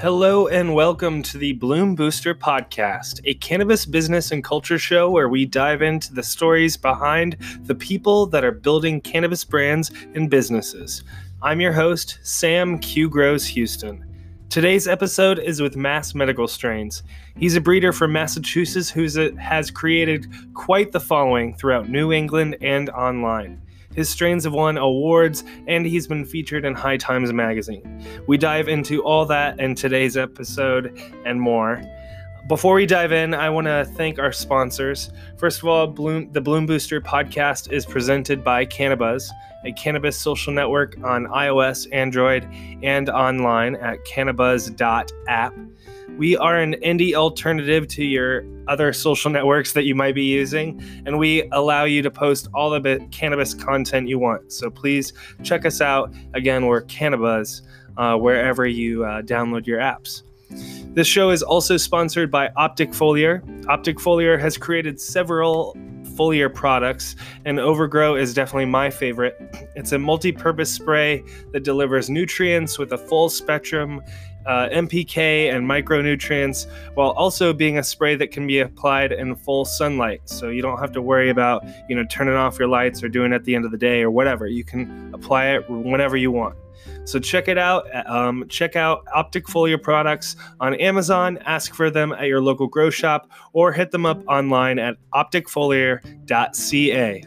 Hello and welcome to the Bloom Booster Podcast, a cannabis business and culture show where we dive into the stories behind the people that are building cannabis brands and businesses. I'm your host, Sam Q Grows Houston. Today's episode is with Mass Medical Strains. He's a breeder from Massachusetts who uh, has created quite the following throughout New England and online. His strains have won awards, and he's been featured in High Times magazine. We dive into all that in today's episode and more. Before we dive in, I want to thank our sponsors. First of all, Bloom, the Bloom Booster podcast is presented by Cannabuzz, a cannabis social network on iOS, Android, and online at cannabuzz.app. We are an indie alternative to your other social networks that you might be using, and we allow you to post all the cannabis content you want. So please check us out. Again, we're Cannabuzz uh, wherever you uh, download your apps. This show is also sponsored by Optic Foliar. Optic Foliar has created several foliar products, and Overgrow is definitely my favorite. It's a multi purpose spray that delivers nutrients with a full spectrum uh, NPK and micronutrients, while also being a spray that can be applied in full sunlight. So you don't have to worry about, you know, turning off your lights or doing it at the end of the day or whatever. You can apply it whenever you want. So check it out. Um, check out Optic Foliar products on Amazon. Ask for them at your local grow shop or hit them up online at opticfoliar.ca.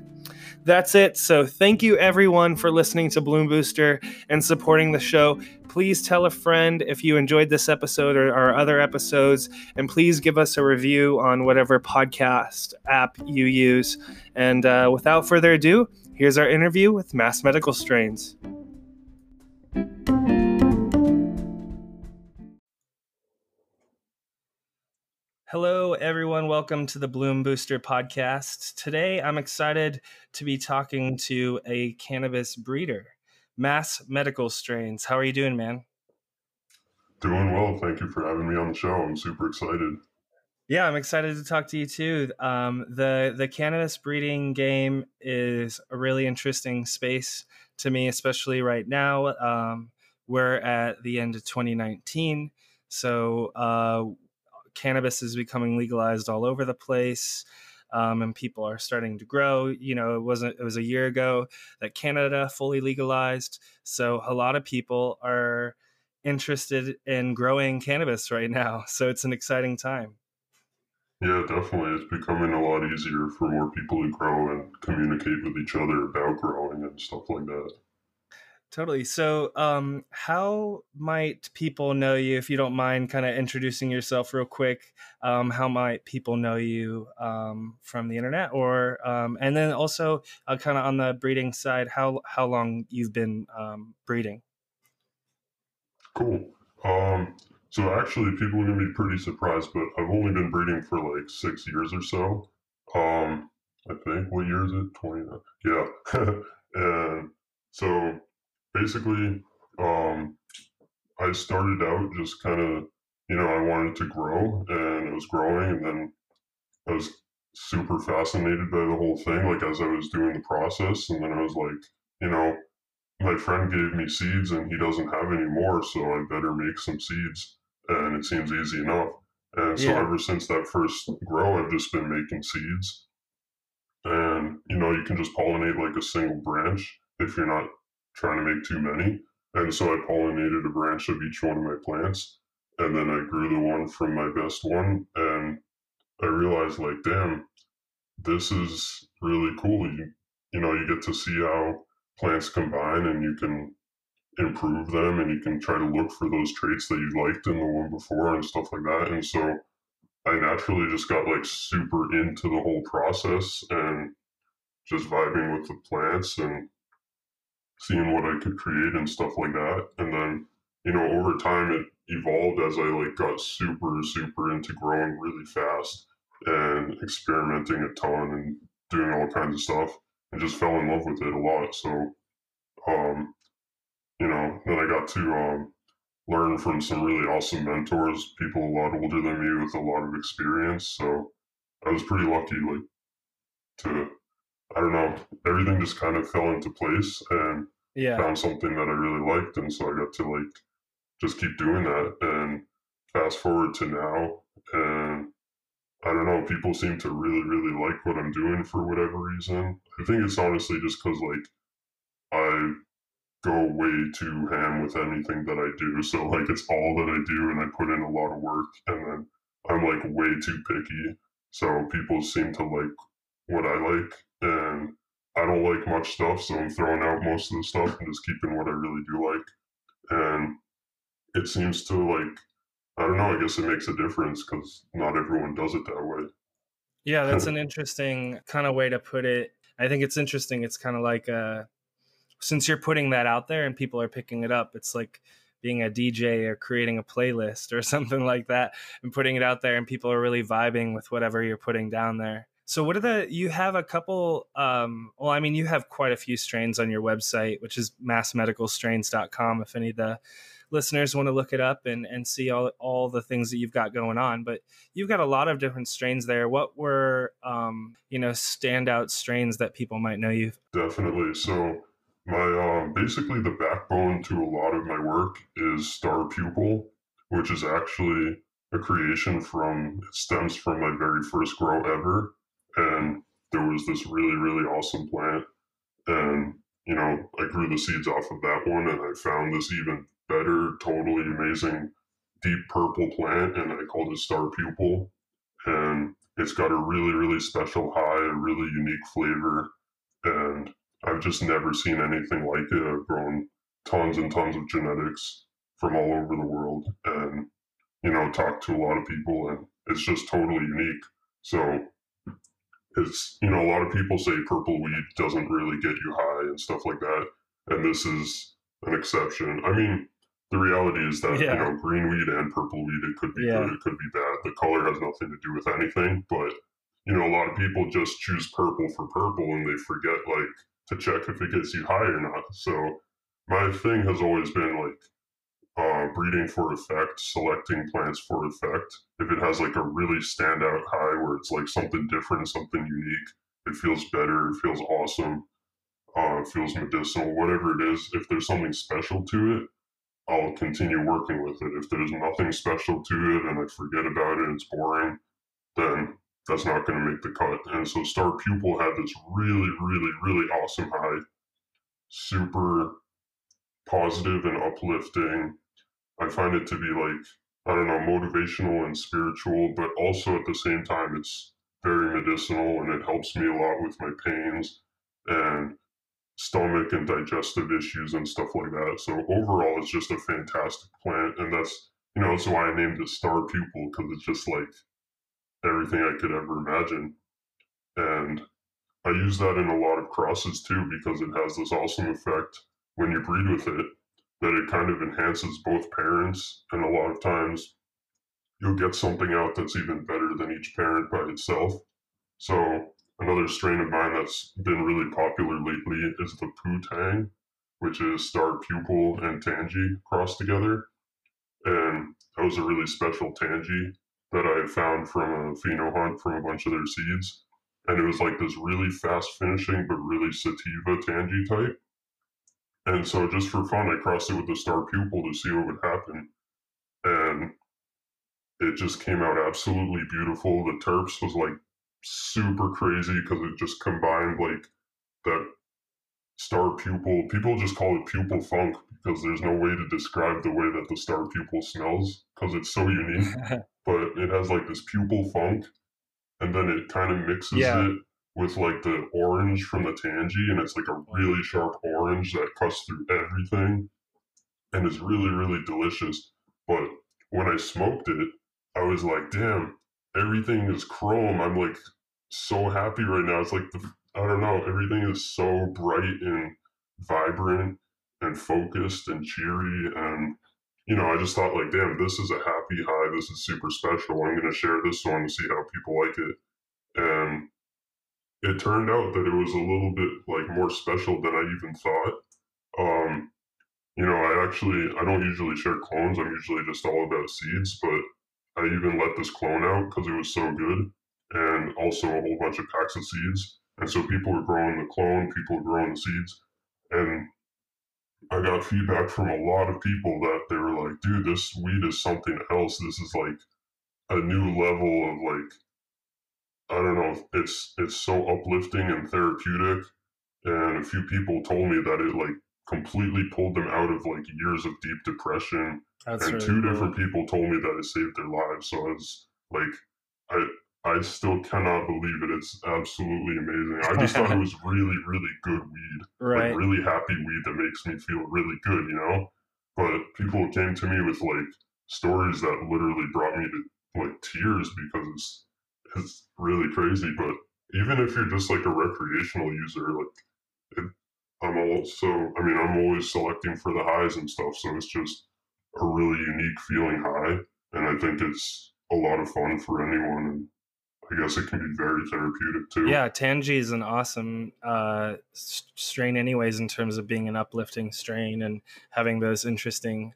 That's it. So thank you everyone for listening to Bloom Booster and supporting the show. Please tell a friend if you enjoyed this episode or our other episodes, and please give us a review on whatever podcast app you use. And uh, without further ado, here's our interview with Mass Medical Strains. Hello, everyone. Welcome to the Bloom Booster podcast. Today, I'm excited to be talking to a cannabis breeder, Mass Medical Strains. How are you doing, man? Doing well. Thank you for having me on the show. I'm super excited. Yeah, I'm excited to talk to you too. Um, the the cannabis breeding game is a really interesting space to me, especially right now. Um, we're at the end of 2019, so uh, cannabis is becoming legalized all over the place. Um, and people are starting to grow. You know, it wasn't it was a year ago that Canada fully legalized, so a lot of people are interested in growing cannabis right now. So it's an exciting time. Yeah, definitely. It's becoming a lot easier for more people to grow and communicate with each other about growing and stuff like that. Totally. So, um, how might people know you if you don't mind kind of introducing yourself real quick? Um, how might people know you um, from the internet, or um, and then also uh, kind of on the breeding side, how how long you've been um, breeding? Cool. Um, so actually, people are gonna be pretty surprised, but I've only been breeding for like six years or so. I think. What year is it? Twenty. Yeah. and so basically, um, I started out just kind of, you know, I wanted to grow and it was growing. And then I was super fascinated by the whole thing, like as I was doing the process. And then I was like, you know, my friend gave me seeds and he doesn't have any more, so I better make some seeds. And it seems easy enough. And so yeah. ever since that first grow, I've just been making seeds. And, you know, you can just pollinate like a single branch if you're not trying to make too many. And so I pollinated a branch of each one of my plants. And then I grew the one from my best one. And I realized, like, damn, this is really cool. You, you know, you get to see how plants combine and you can improve them and you can try to look for those traits that you liked in the one before and stuff like that. And so I naturally just got like super into the whole process and just vibing with the plants and seeing what I could create and stuff like that. And then, you know, over time it evolved as I like got super, super into growing really fast and experimenting a ton and doing all kinds of stuff and just fell in love with it a lot. So, um, you know, then I got to um, learn from some really awesome mentors, people a lot older than me with a lot of experience. So I was pretty lucky, like, to I don't know, everything just kind of fell into place and yeah. found something that I really liked. And so I got to like just keep doing that. And fast forward to now, and I don't know, people seem to really, really like what I'm doing for whatever reason. I think it's honestly just because, like, I go way too ham with anything that I do. So, like, it's all that I do, and I put in a lot of work, and then I'm, like, way too picky. So, people seem to like what I like, and I don't like much stuff, so I'm throwing out most of the stuff and just keeping what I really do like. And it seems to, like, I don't know. I guess it makes a difference because not everyone does it that way. Yeah, that's an interesting kind of way to put it. I think it's interesting. It's kind of like uh, since you're putting that out there and people are picking it up, it's like being a DJ or creating a playlist or something like that and putting it out there and people are really vibing with whatever you're putting down there. So what are the you have a couple um well I mean you have quite a few strains on your website which is massmedicalstrains.com if any of the listeners want to look it up and, and see all, all the things that you've got going on. But you've got a lot of different strains there. What were, um, you know, standout strains that people might know you? Definitely. So my um, basically the backbone to a lot of my work is Star Pupil, which is actually a creation from it stems from my very first grow ever, and there was this really really awesome plant, and you know I grew the seeds off of that one, and I found this even better, totally amazing deep purple plant, and I called it Star Pupil. And it's got a really, really special high, a really unique flavor, and I've just never seen anything like it. I've grown tons and tons of genetics from all over the world, and you know, talked to a lot of people, and it's just totally unique. So it's you know, a lot of people say purple weed doesn't really get you high and stuff like that, and this is an exception. I mean, the reality is that yeah. you know green weed and purple weed it could be yeah. good it could be bad the color has nothing to do with anything but you know a lot of people just choose purple for purple and they forget like to check if it gets you high or not so my thing has always been like uh, breeding for effect selecting plants for effect if it has like a really standout high where it's like something different something unique it feels better it feels awesome uh, it feels medicinal whatever it is if there's something special to it I'll continue working with it. If there's nothing special to it and I forget about it it's boring, then that's not going to make the cut. And so Star Pupil had this really, really, really awesome high, super positive and uplifting. I find it to be like, I don't know, motivational and spiritual, but also at the same time, it's very medicinal and it helps me a lot with my pains. And stomach and digestive issues and stuff like that. So overall, it's just a fantastic plant, and that's you know that's why I named it Star Pupil because it's just like everything I could ever imagine, and I use that in a lot of crosses too because it has this awesome effect when you breed with it that it kind of enhances both parents, and a lot of times you'll get something out that's even better than each parent by itself. So Another strain of mine that's been really popular lately is the Poo Tang, which is star pupil and Tangie crossed together. And that was a really special Tangie that I found from a pheno hunt from a bunch of their seeds. And it was like this really fast finishing, but really sativa Tangie type. And so just for fun, I crossed it with the star pupil to see what would happen. And it just came out absolutely beautiful. The terps was like super crazy because it just combined like that star pupil. People just call it pupil funk because there's no way to describe the way that the star pupil smells because it's so unique. but it has like this pupil funk, and then it kind of mixes yeah. it with like the orange from the Tangie, and it's like a really sharp orange that cuts through everything, and is really really delicious. But when I smoked it, I was like, damn, everything is chrome. I'm like so happy right now. It's like the I don't know, everything is so bright and vibrant and focused and cheery and you know, I just thought like, damn, this is a happy high. This is super special. I'm gonna share this one and see how people like it. And it turned out that it was a little bit like more special than I even thought. Um, you know, I actually I don't usually share clones. I'm usually just all about seeds, but I even let this clone out because it was so good, and also a whole bunch of packs of seeds. And so people were growing the clone, people were growing the seeds, and I got feedback from a lot of people that they were like, dude, this weed is something else. This is like a new level of like I don't know, it's it's so uplifting and therapeutic. And a few people told me that it like completely pulled them out of like years of deep depression. That's and really two cool. different people told me that it saved their lives. So I was like I I still cannot believe it. It's absolutely amazing. I just thought it was really, really good weed. Right. Like really happy weed that makes me feel really good, you know? But people came to me with like stories that literally brought me to like tears because it's it's really crazy. But even if you're just like a recreational user, like it, I'm also, I mean, I'm always selecting for the highs and stuff. So it's just a really unique feeling high. And I think it's a lot of fun for anyone. And I guess it can be very therapeutic too. Yeah, Tangie is an awesome uh, strain, anyways, in terms of being an uplifting strain and having those interesting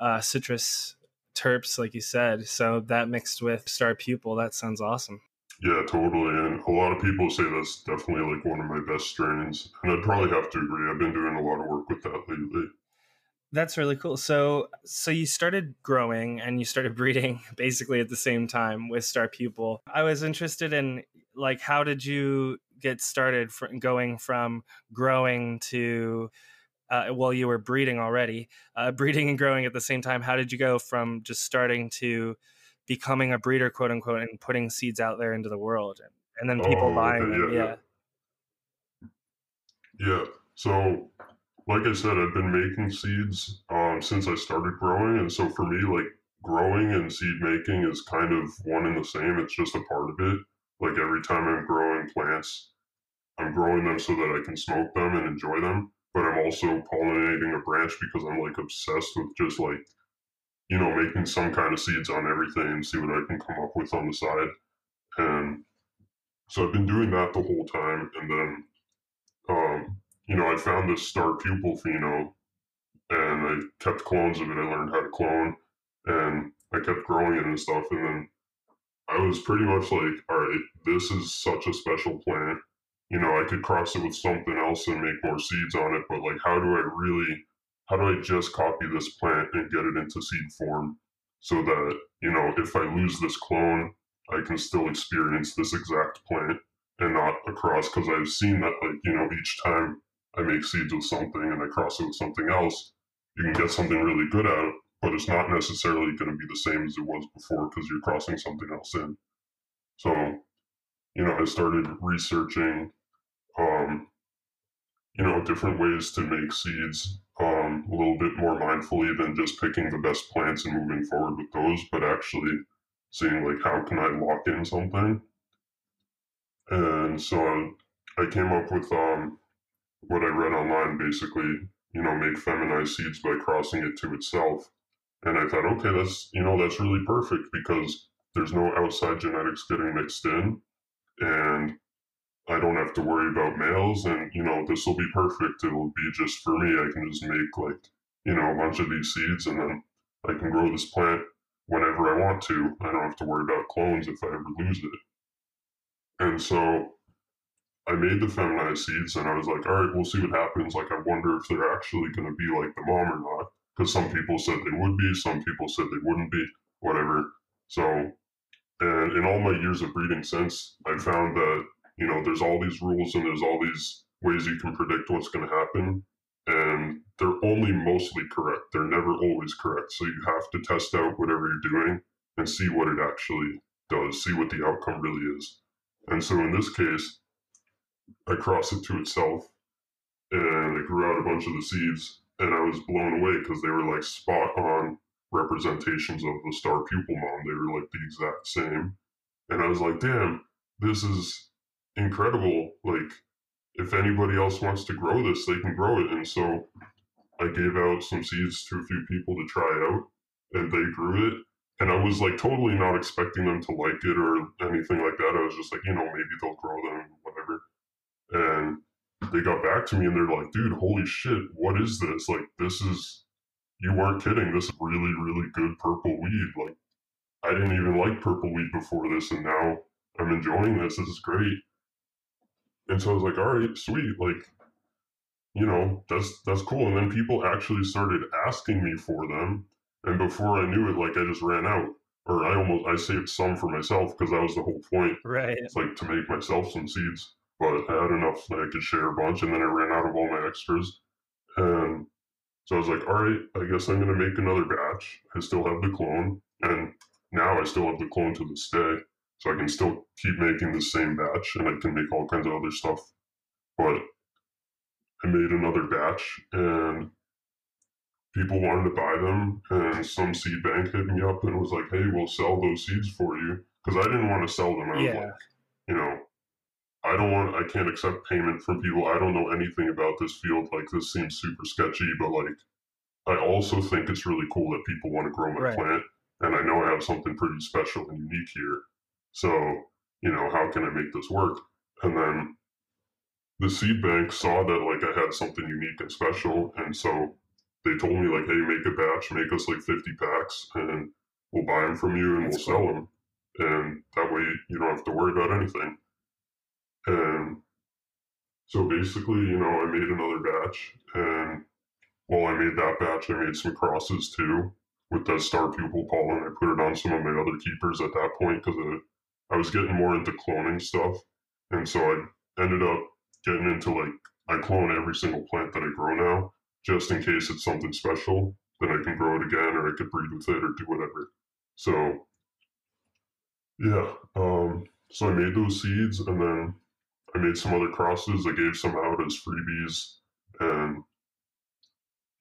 uh, citrus terps, like you said. So that mixed with Star Pupil, that sounds awesome. Yeah, totally. And a lot of people say that's definitely like one of my best strains. And I'd probably have to agree. I've been doing a lot of work with that lately. That's really cool. So, so you started growing and you started breeding basically at the same time with Star Pupil. I was interested in like how did you get started from going from growing to uh, well, you were breeding already, uh, breeding and growing at the same time. How did you go from just starting to becoming a breeder, quote unquote, and putting seeds out there into the world, and, and then people oh, buying okay, them? Yeah, yeah. Yeah. So like I said, I've been making seeds um, since I started growing, and so for me, like growing and seed making is kind of one and the same. It's just a part of it. Like every time I'm growing plants, I'm growing them so that I can smoke them and enjoy them. But I'm also pollinating a branch because I'm like obsessed with just like, you know, making some kind of seeds on everything and see what I can come up with on the side. And so I've been doing that the whole time. And then um, you know, I found this star pupil pheno and I kept clones of it. I learned how to clone and I kept growing it and stuff. And then I was pretty much like, all right, this is such a special plant. You know, I could cross it with something else and make more seeds on it, but like, how do I really, how do I just copy this plant and get it into seed form so that, you know, if I lose this clone, I can still experience this exact plant and not across because I've seen that, like, you know, each time I make seeds with something and I cross it with something else, you can get something really good out of it, but it's not necessarily going to be the same as it was before because you're crossing something else in. So, you know, I started researching, um, you know, different ways to make seeds um, a little bit more mindfully than just picking the best plants and moving forward with those, but actually seeing like how can I lock in something. And so I, came up with um, what I read online basically, you know, make feminized seeds by crossing it to itself. And I thought, okay, that's, you know, that's really perfect because there's no outside genetics getting mixed in. And I don't have to worry about males. And, you know, this will be perfect. It'll be just for me. I can just make like, you know, a bunch of these seeds and then I can grow this plant whenever I want to. I don't have to worry about clones if I ever lose it. And so I made the feminized seeds and I was like, all right, we'll see what happens. Like, I wonder if they're actually going to be like the mom or not. Because some people said they would be, some people said they wouldn't be, whatever. So, and in all my years of breeding since, I found that, you know, there's all these rules and there's all these ways you can predict what's going to happen. And they're only mostly correct. They're never always correct. So you have to test out whatever you're doing and see what it actually does, see what the outcome really is. And so in this case, I crossed it to itself and it grew out a bunch of the seeds and I was blown away because they were like spot on representations of the star pupil mom. They were like the exact same. And I was like, damn, this is incredible. Like, if anybody else wants to grow this, they can grow it. And so I gave out some seeds to a few people to try out and they grew it. And I was like totally not expecting them to like it or anything like that. I was just like, you know, maybe they'll grow them, whatever. And they got back to me and they're like, dude, holy shit, what is this? Like, this is, you weren't kidding. This is really, really good purple weed. Like, I didn't even like purple weed before this, and now I'm enjoying this. This is great. And so I was like, all right, sweet. Like, you know, that's that's cool. And then people actually started asking me for them. And before I knew it, like I just ran out. Or I almost I saved some for myself because that was the whole point. Right. It's like to make myself some seeds. But I had enough that I could share a bunch and then I ran out of all my extras. And so I was like, all right, I guess I'm gonna make another batch. I still have the clone. And now I still have the clone to this day. So I can still keep making the same batch and I can make all kinds of other stuff. But I made another batch and people wanted to buy them. And some seed bank hit me up and was like, hey, we'll sell those seeds for you. Because I didn't want to sell them. I was Yeah. like, you know, I don't want, I can't accept payment from people. I don't know anything about this field. Like, this seems super sketchy, but like, I also think it's really cool that people want to grow my Right. plant. And I know I have something pretty special and unique here. So, you know, how can I make this work? And then the seed bank saw that like I had something unique and special. And so they told me like, hey, make a batch, make us like 50 packs and we'll buy them from you and That's we'll sell them. And that way you don't have to worry about anything. And so basically, you know, I made another batch and while I made that batch, I made some crosses too with that star pupil pollen. I put it on some of my other keepers at that point because I was getting more into cloning stuff. And so I ended up getting into like, I clone every single plant that I grow now, just in case it's something special. Then I can grow it again or I could breed with it or do whatever. So, yeah. Um, so I made those seeds and then I made some other crosses. I gave some out as freebies and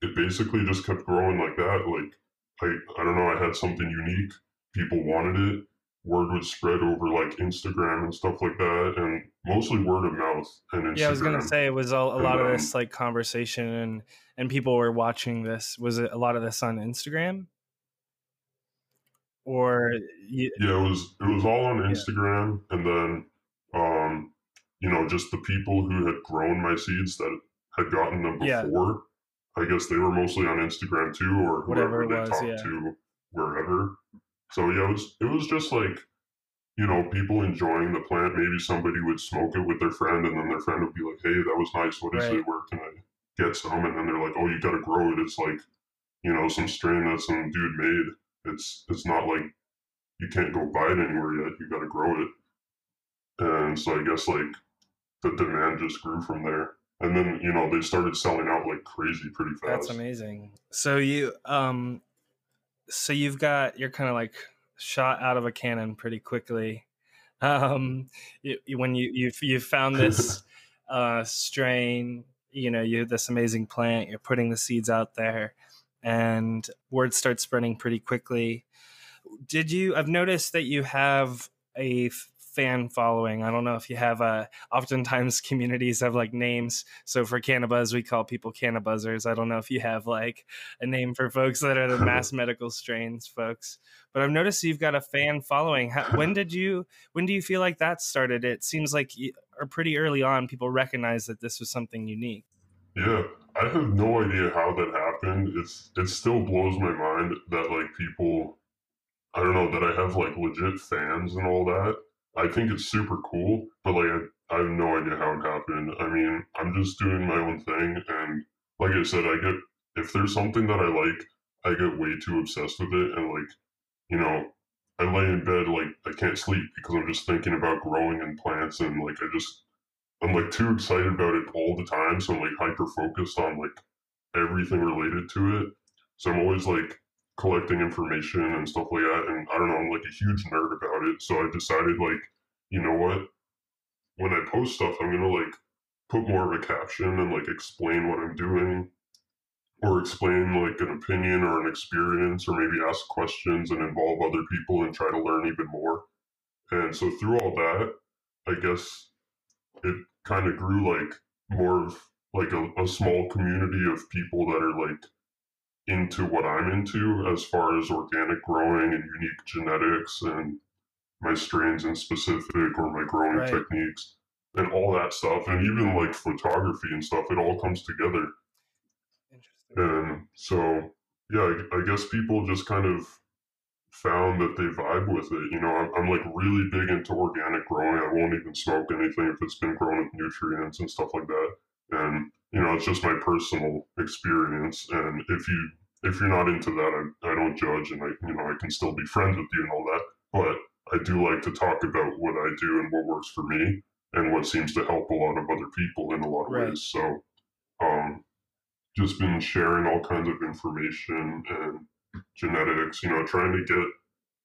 it basically just kept growing like that. Like I, I don't know, I had something unique. People wanted it. Word would spread over like Instagram and stuff like that, and mostly word of mouth and Instagram. Yeah, I was gonna say it was all, a And, lot of this like conversation and and people were watching this. Was it a lot of this on Instagram? Or you, Yeah, it was it was all on Instagram, and then you know, just the people who had grown my seeds that had gotten them before. Yeah. I guess they were mostly on Instagram too, or Whatever whoever it they was, talked yeah. to wherever. So yeah, it was it was just like you know people enjoying the plant. Maybe somebody would smoke it with their friend, and then their friend would be like, "Hey, that was nice. What is Right. it? Where can I get some?" And then they're like, "Oh, you got to grow it. It's like you know some strain that some dude made. It's it's not like you can't go buy it anywhere yet. You got to grow it." And so I guess like the demand just grew from there. And then you know they started selling out like crazy pretty fast. that's amazing. So you um so you've got you're kind of like shot out of a cannon pretty quickly. Um you, when you you you found this uh strain, you know, you have this amazing plant, you're putting the seeds out there and word starts spreading pretty quickly. Did you I've noticed that you have a fan following. I don't know if you have a oftentimes communities have like names. So for cannabis, we call people cannabuzzers. I don't know if you have like a name for folks that are the mass medical strains folks. But I've noticed you've got a fan following. How, when did you when do you feel like that started? It seems like you, or pretty early on people recognized that this was something unique. Yeah, I have no idea how that happened. It's it still blows my mind that like people I don't know that I have like legit fans and all that. I think it's super cool, but like I, I have no idea how it happened. I mean, I'm just doing my own thing and like I said, I get if there's something that I like, I get way too obsessed with it and like, you know, I lay in bed like I can't sleep because I'm just thinking about growing and plants and like I just I'm like too excited about it all the time, so I'm like hyper focused on like everything related to it. So I'm always like collecting information and stuff like that. And I don't know, I'm like a huge nerd about it. So I decided like, you know what? When I post stuff, I'm gonna like put more of a caption and like explain what I'm doing, or explain like an opinion or an experience, or maybe ask questions and involve other people and try to learn even more. And so through all that, I guess it kind of grew like more of like a, a small community of people that are like into what I'm into as far as organic growing and unique genetics and my strains in specific or my growing Right. techniques and all that stuff and even like photography and stuff it all comes together Interesting. and so yeah I, I guess people just kind of found that they vibe with it you know I'm, I'm like really big into organic growing i won't even smoke anything if it's been grown with nutrients and stuff like that and you know, it's just my personal experience. And if you if you're not into that, I, I don't judge, and I you know I can still be friends with you and all that. But I do like to talk about what I do and what works for me and what seems to help a lot of other people in a lot of Right. ways. So, um, just been sharing all kinds of information and genetics. You know, trying to get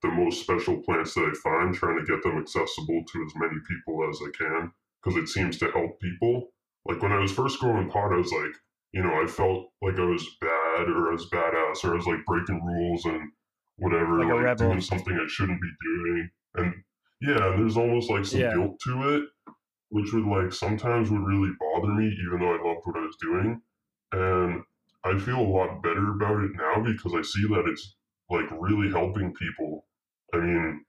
the most special plants that I find, trying to get them accessible to as many people as I can because it seems to help people. Like when I was first growing pot, I was like, you know, I felt like I was bad or I was badass or I was like breaking rules and whatever, Like like, doing something I shouldn't be doing. And yeah, there's almost like some Yeah. guilt to it, which would like sometimes would really bother me, even though I loved what I was doing. And I feel a lot better about it now because I see that it's like really helping people. I mean,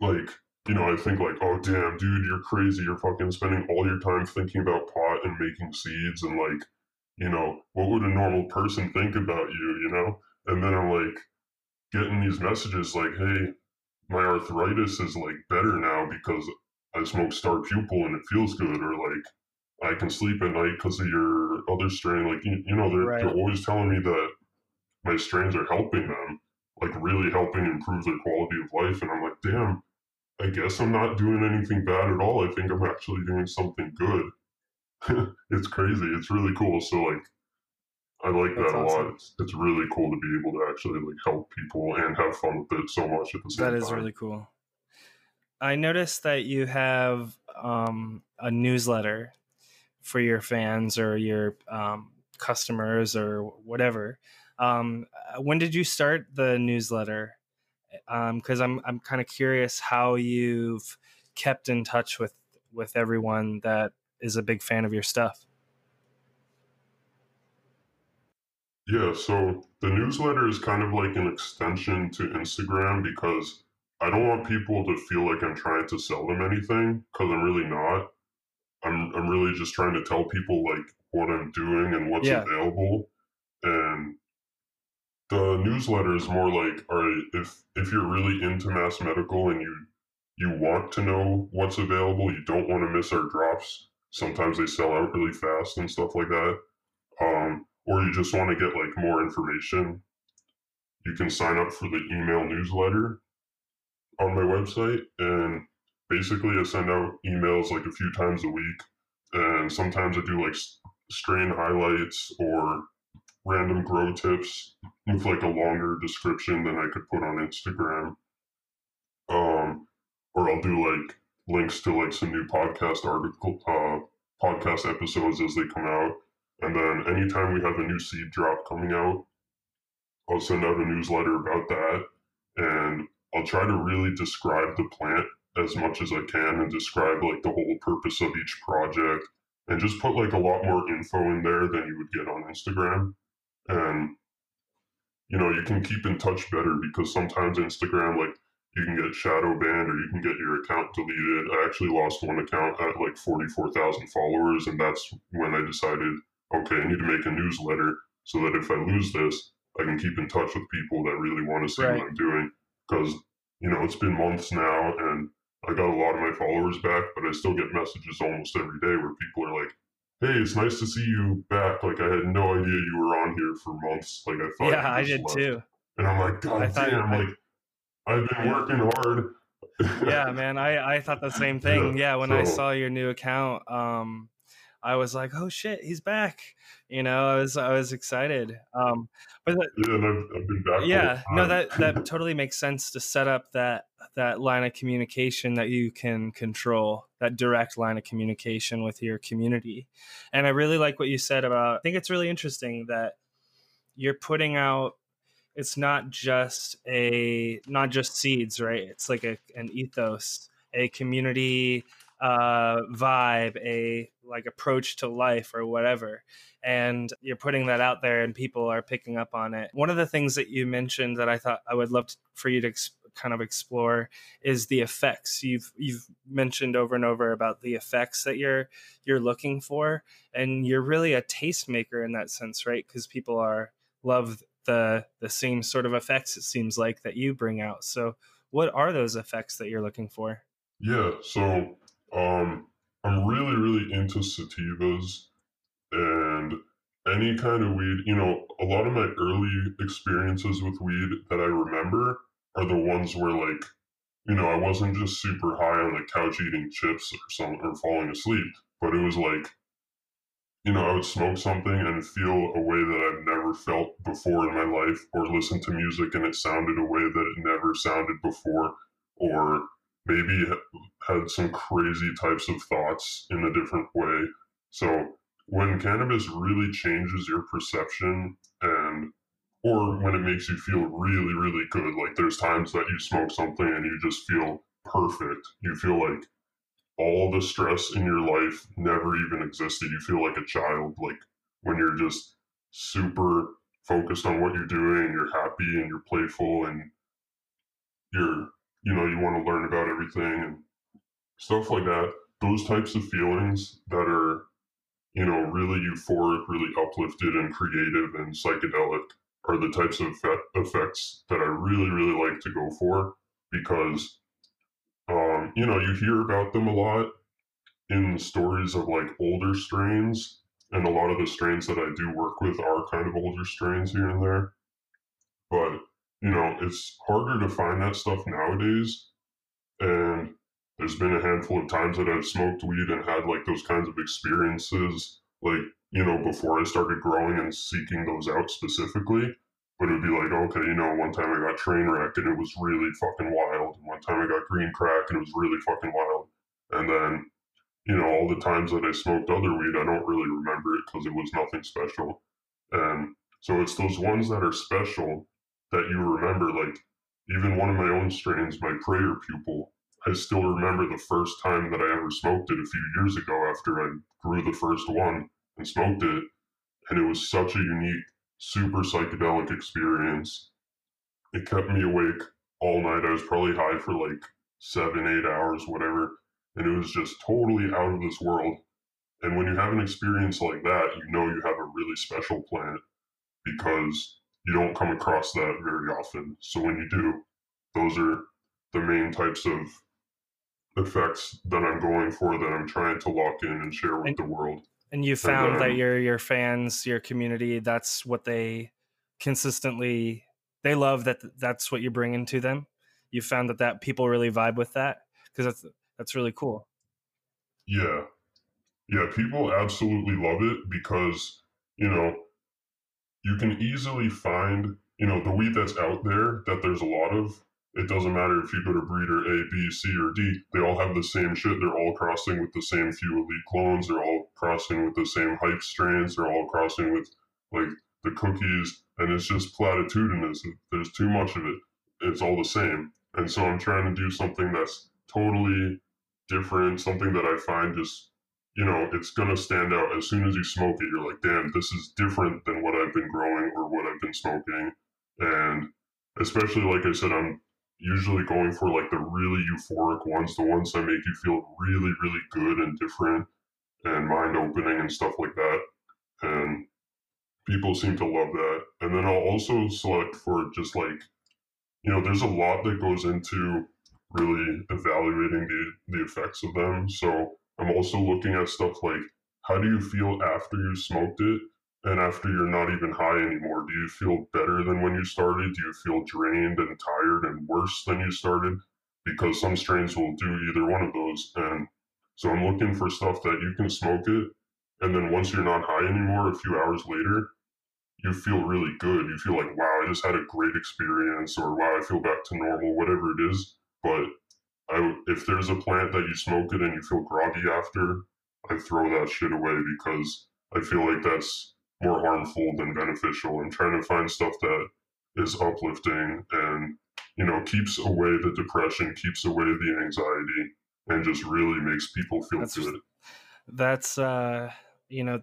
like, you know, I think like, oh damn, dude, you're crazy. You're fucking spending all your time thinking about pot and making seeds and like, you know, what would a normal person think about you, you know? And then I'm like getting these messages like, hey, my arthritis is like better now because I smoke star pupil and it feels good, or like I can sleep at night because of your other strain. Like, you, you know, they're, Right. they're always telling me that my strains are helping them, like really helping improve their quality of life. And I'm like, damn, I guess I'm not doing anything bad at all. I think I'm actually doing something good. it's crazy. It's really cool. So like, I like That's that a awesome. lot. It's, it's really cool to be able to actually like help people and have fun with it so much at the same That time. is really cool. I noticed that you have um, a newsletter for your fans or your um, customers or whatever. Um, uh, when did you start the newsletter? Um, because I'm I'm kind of curious how you've kept in touch with with everyone that is a big fan of your stuff. Yeah, so the newsletter is kind of like an extension to Instagram because I don't want people to feel like I'm trying to sell them anything because I'm really not. I'm I'm really just trying to tell people like what I'm doing and what's Yeah. available. And the newsletter is more like, all right, if if you're really into mass medical and you you want to know what's available, you don't want to miss our drops. Sometimes they sell out really fast and stuff like that. Um, or you just want to get like more information, you can sign up for the email newsletter on my website. And basically, I send out emails like a few times a week. And sometimes I do like strain highlights or random grow tips with like a longer description than I could put on Instagram. Um, or I'll do like links to like some new podcast article, uh, podcast episodes as they come out. And then anytime we have a new seed drop coming out, I'll send out a newsletter about that. And I'll try to really describe the plant as much as I can and describe like the whole purpose of each project and just put like a lot more info in there than you would get on Instagram. And you know, you can keep in touch better because sometimes Instagram, like you can get shadow banned or you can get your account deleted. I actually lost one account at like 44,000 followers, and that's when I decided, okay, I need to make a newsletter so that if I lose this, I can keep in touch with people that really want to see Right. what I'm doing. Because, you know, it's been months now and I got a lot of my followers back, but I still get messages almost every day where people are like, hey, it's nice to see you back. Like, I had no idea you were on here for months. Like, I thought yeah, I did left." too. And I'm like, God I thought- damn, I- like, I've been Yeah. working hard. yeah man i i thought the same thing yeah, Yeah, when i saw your new account um i was like oh shit he's back you know i was i was excited um but Yeah, and I've, I've been back. yeah no that that totally makes sense to set up that that line of communication that you can control that direct line of communication with your community and i really like what you said about i think it's really interesting that you're putting out it's not just a not just seeds right it's like a, an ethos a community uh vibe a like approach to life or whatever. And you're putting that out there and people are picking up on it. One of the things that you mentioned that i thought i would love to, for you to kind of explore is the effects. You've you've mentioned over and over about the effects that you're you're looking for and you're really a tastemaker in that sense right? Because people are love the the same sort of effects it seems like that you bring out. So what are those effects that you're looking for? Yeah, so um, I'm really, really into sativas. and any kind of weed, you know, a lot of my early experiences with weed that I remember are the ones where like, you know, I wasn't just super high on the couch eating chips or some or falling asleep, but it was like, you know, I would smoke something and feel a way that I've never felt before in my life, or listen to music and it sounded a way that it never sounded before, or maybe had some crazy types of thoughts in a different way. So when cannabis really changes your perception and or when it makes you feel really really good like there's times that you smoke something and you just feel perfect you feel like all the stress in your life never even existed you feel like a child like when you're just super focused on what you're doing you're happy and you're playful and you're you know you want to learn about everything and stuff like that those types of feelings that are you know, really euphoric, really uplifted and creative and psychedelic are the types of effects that I really, really like to go for because, um, you know, you hear about them a lot in stories of like older strains. And a lot of the strains that I do work with are kind of older strains here and there. But, you know, it's harder to find that stuff nowadays. And there's been a handful of times that I've smoked weed and had like those kinds of experiences, like, you know, before I started growing and seeking those out specifically. But it would be like, okay, you know, one time I got train wreck and it was really fucking wild. One time I got green crack and it was really fucking wild. And then, you know, all the times that I smoked other weed, I don't really remember it because it was nothing special. And so it's those ones that are special that you remember. Like, even one of my own strains, my prayer pupil, I still remember the first time that I ever smoked it a few years ago after I grew the first one and smoked it. And it was such a unique, super psychedelic experience. It kept me awake all night. I was probably high for like seven, eight hours, whatever. And it was just totally out of this world. And when you have an experience like that, you know you have a really special plant because you don't come across that very often. So when you do, those are the main types of effects that I'm going for that I'm trying to lock in and share with and, the world. And you found and, um, that your your fans, your community, that's what they consistently they love that that's what you're bringing to them. You found that that people really vibe with that because that's that's really cool. Yeah. Yeah, people absolutely love it because, you know, you can easily find, you know, the weed that's out there that there's a lot of it doesn't matter if you go to breeder A, B, C, or D. They all have the same shit. They're all crossing with the same few elite clones. They're all crossing with the same hype strains. They're all crossing with like the cookies, and it's just platitudinous. There's too much of it. It's all the same. And so I'm trying to do something that's totally different, something that I find just, you know, it's going to stand out. As soon as you smoke it, you're like, damn, this is different than what I've been growing or what I've been smoking. And especially, like I said, I'm usually going for like the really euphoric ones, the ones that make you feel really, really good and different and mind opening and stuff like that. And people seem to love that. And then I'll also select for just like, you know, there's a lot that goes into really evaluating the, the effects of them. So I'm also looking at stuff like how do you feel after you smoked it? And after you're not even high anymore, do you feel better than when you started? Do you feel drained and tired and worse than you started? Because some strains will do either one of those. And so I'm looking for stuff that you can smoke it. And then once you're not high anymore, a few hours later, you feel really good. You feel like, wow, I just had a great experience, or wow, I feel back to normal, whatever it is. But I, if there's a plant that you smoke it and you feel groggy after, I throw that shit away because I feel like that's more harmful than beneficial. And trying to find stuff that is uplifting and you know keeps away the depression keeps away the anxiety and just really makes people feel that's, good. that's uh you know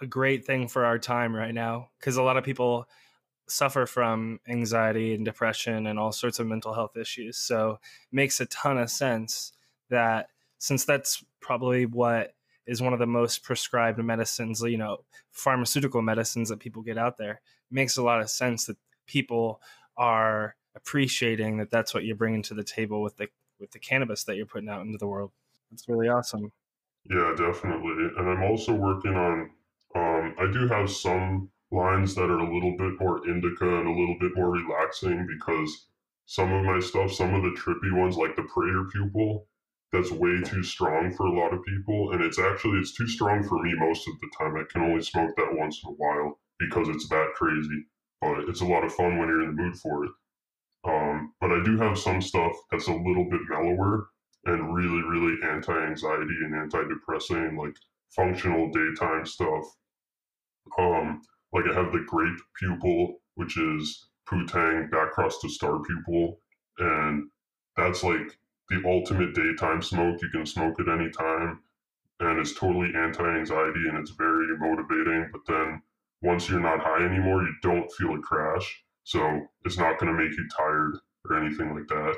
a great thing for our time right now because a lot of people suffer from anxiety and depression and all sorts of mental health issues so makes a ton of sense that since that's probably what is one of the most prescribed medicines, you know, pharmaceutical medicines that people get out there. Makes a lot of sense that people are appreciating that that's what you're bringing to the table with the with the cannabis that you're putting out into the world. That's really awesome. Yeah, definitely. And I'm also working on Um, I do have some lines that are a little bit more indica and a little bit more relaxing because some of my stuff, some of the trippy ones, like the prayer pupil, that's way too strong for a lot of people. And it's actually it's too strong for me most of the time. I can only smoke that once in a while because it's that crazy. But it's a lot of fun when you're in the mood for it. Um, but I do have some stuff that's a little bit mellower and really, really anti-anxiety and antidepressant, like functional daytime stuff. Um, like I have the grape pupil, which is Putang back to star pupil, and that's like the ultimate daytime smoke. You can smoke at any time, and it's totally anti-anxiety and it's very motivating. But then once you're not high anymore, you don't feel a crash, so it's not going to make you tired or anything like that.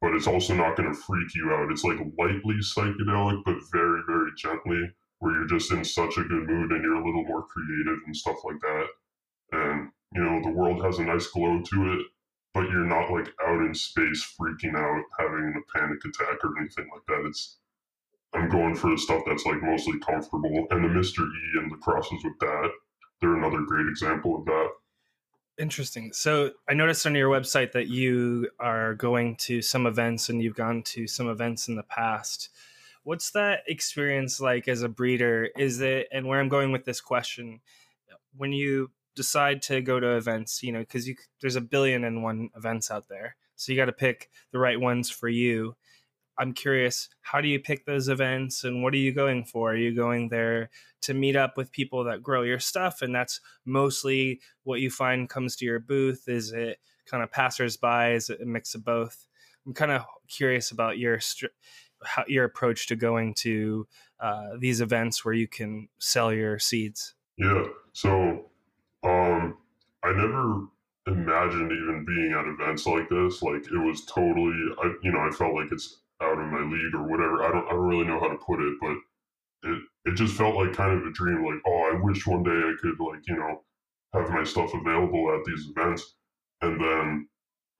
But it's also not going to freak you out. It's like lightly psychedelic, but very, very gently, where you're just in such a good mood and you're a little more creative and stuff like that. And you know, the world has a nice glow to it, but you're not like out in space freaking out, having a panic attack or anything like that. It's I'm going for the stuff that's like mostly comfortable. And the Mr. E and the crosses with that, they're another great example of that. Interesting. So I noticed on your website that you are going to some events and you've gone to some events in the past. What's that experience like as a breeder? Is it, and where I'm going with this question, when you decide to go to events, you know, because there's a billion and one events out there, so you got to pick the right ones for you. I'm curious, how do you pick those events and what are you going for? Are you going there to meet up with people that grow your stuff? And that's mostly what you find comes to your booth? Is it kind of passersby? Is it a mix of both? I'm kind of curious about your how, your approach to going to uh, these events where you can sell your seeds. Yeah. So um, I never imagined even being at events like this. Like it was totally, I, you know, I felt like it's out of my league or whatever. I don't, I don't really know how to put it, but it, it just felt like kind of a dream. Like, oh, I wish one day I could like, you know, have my stuff available at these events. And then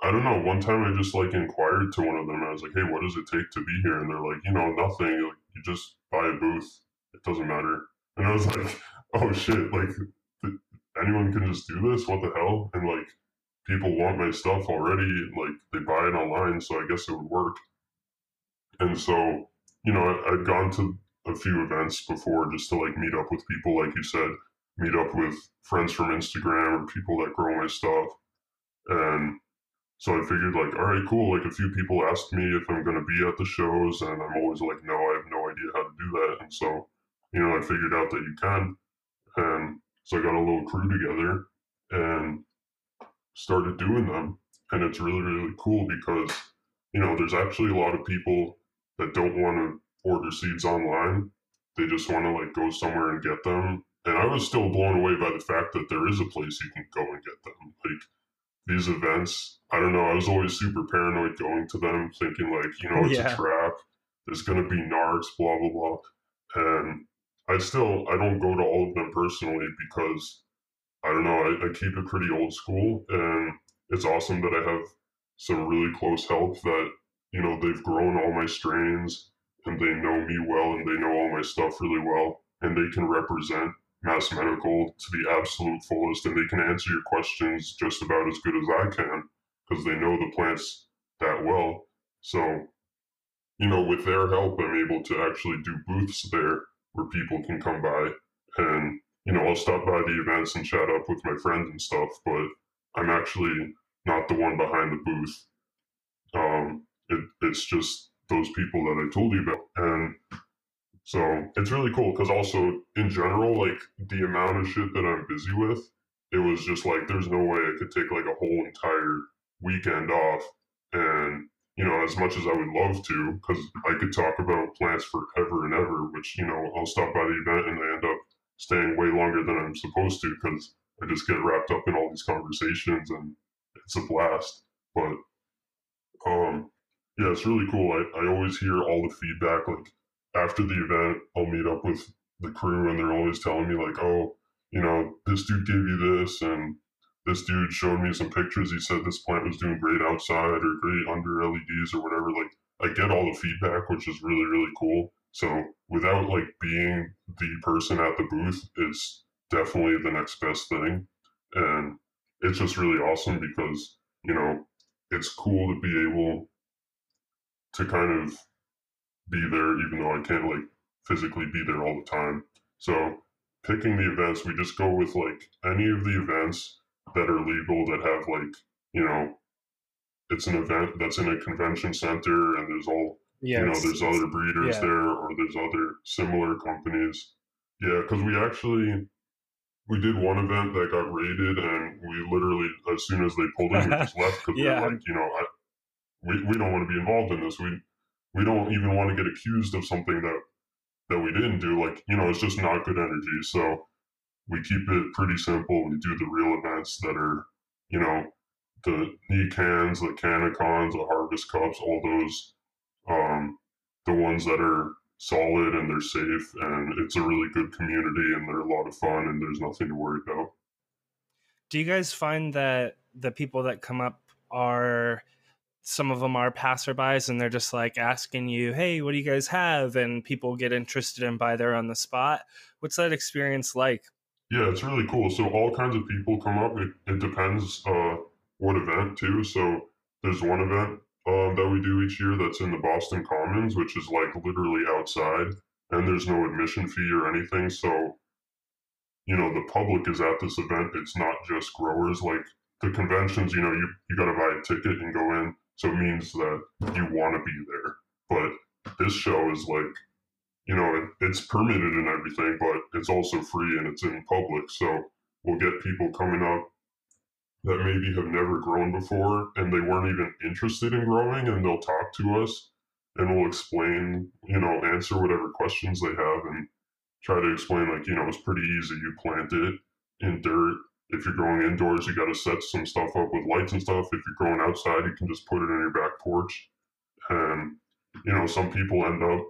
I don't know. One time I just like inquired to one of them. I was like, "Hey, what does it take to be here?" And they're like, "You know, nothing. Like, you just buy a booth. It doesn't matter." And I was like, "Oh shit! Like, anyone can just do this? What the hell?" And like, people want my stuff already. Like, they buy it online, so I guess it would work. And so, you know, I, I'd gone to a few events before just to like meet up with people, like you said, meet up with friends from Instagram or people that grow my stuff, and so I figured like, all right, cool. Like a few people asked me if I'm going to be at the shows and I'm always like, no, I have no idea how to do that. And so, you know, I figured out that you can. And so I got a little crew together and started doing them. And it's really, really cool because, you know, there's actually a lot of people that don't want to order seeds online. They just want to like go somewhere and get them. And I was still blown away by the fact that there is a place you can go and get them. Like these events, I don't know. I was always super paranoid going to them, thinking like, you know, it's yeah. a trap. There's going to be narcs, blah blah blah. And I still I don't go to all of them personally because I don't know. I, I keep it pretty old school, and it's awesome that I have some really close help that you know they've grown all my strains and they know me well and they know all my stuff really well and they can represent Mass Medical to the absolute fullest, and they can answer your questions just about as good as I can because they know the plants that well. So, you know, with their help, I'm able to actually do booths there where people can come by and, you know, I'll stop by the events and chat up with my friends and stuff, but I'm actually not the one behind the booth. Um, it, it's just those people that I told you about. And so it's really cool because also in general, like the amount of shit that I'm busy with, it was just like there's no way I could take like a whole entire weekend off. And you know, as much as I would love to, because I could talk about plants forever and ever, which you know I'll stop by the event and I end up staying way longer than I'm supposed to because I just get wrapped up in all these conversations and it's a blast. But um, yeah, it's really cool. I, I always hear all the feedback like after the event, I'll meet up with the crew and they're always telling me like, oh, you know, this dude gave you this and this dude showed me some pictures. He said this plant was doing great outside or great under LEDs or whatever. Like I get all the feedback, which is really, really cool. So without like being the person at the booth is definitely the next best thing. And it's just really awesome because, you know, it's cool to be able to kind of be there, even though I can't like physically be there all the time. So picking the events, we just go with like any of the events that are legal that have like, you know, it's an event that's in a convention center and there's all yeah, you know, there's other breeders yeah. there or there's other similar companies. Yeah, because we actually we did one event that got raided and we literally as soon as they pulled in we just left because yeah. we were like, you know, I, we, we don't want to be involved in this. We we don't even want to get accused of something that that we didn't do. Like, you know, it's just not good energy. So we keep it pretty simple. We do the real events that are, you know, the NECANNs, the Canicons, the Harvest Cups, all those, um, the ones that are solid and they're safe and it's a really good community and they're a lot of fun and there's nothing to worry about. Do you guys find that the people that come up are some of them are passerbys and they're just like asking you, "Hey, what do you guys have?" and people get interested and buy there on the spot. What's that experience like? Yeah, it's really cool. So all kinds of people come up. It, it depends uh, what event too. So there's one event um, that we do each year that's in the Boston Commons, which is like literally outside, and there's no admission fee or anything. So you know the public is at this event. It's not just growers. Like the conventions, you know, you you got to buy a ticket and go in so it means that you want to be there. But this show is like, you know, it, it's permitted and everything, but it's also free and it's in public. So we'll get people coming up that maybe have never grown before and they weren't even interested in growing and they'll talk to us and we'll explain, you know, answer whatever questions they have and try to explain like, you know, it's pretty easy. You plant it in dirt if you're growing indoors, you got to set some stuff up with lights and stuff. If you're growing outside, you can just put it in your back porch. And, you know, some people end up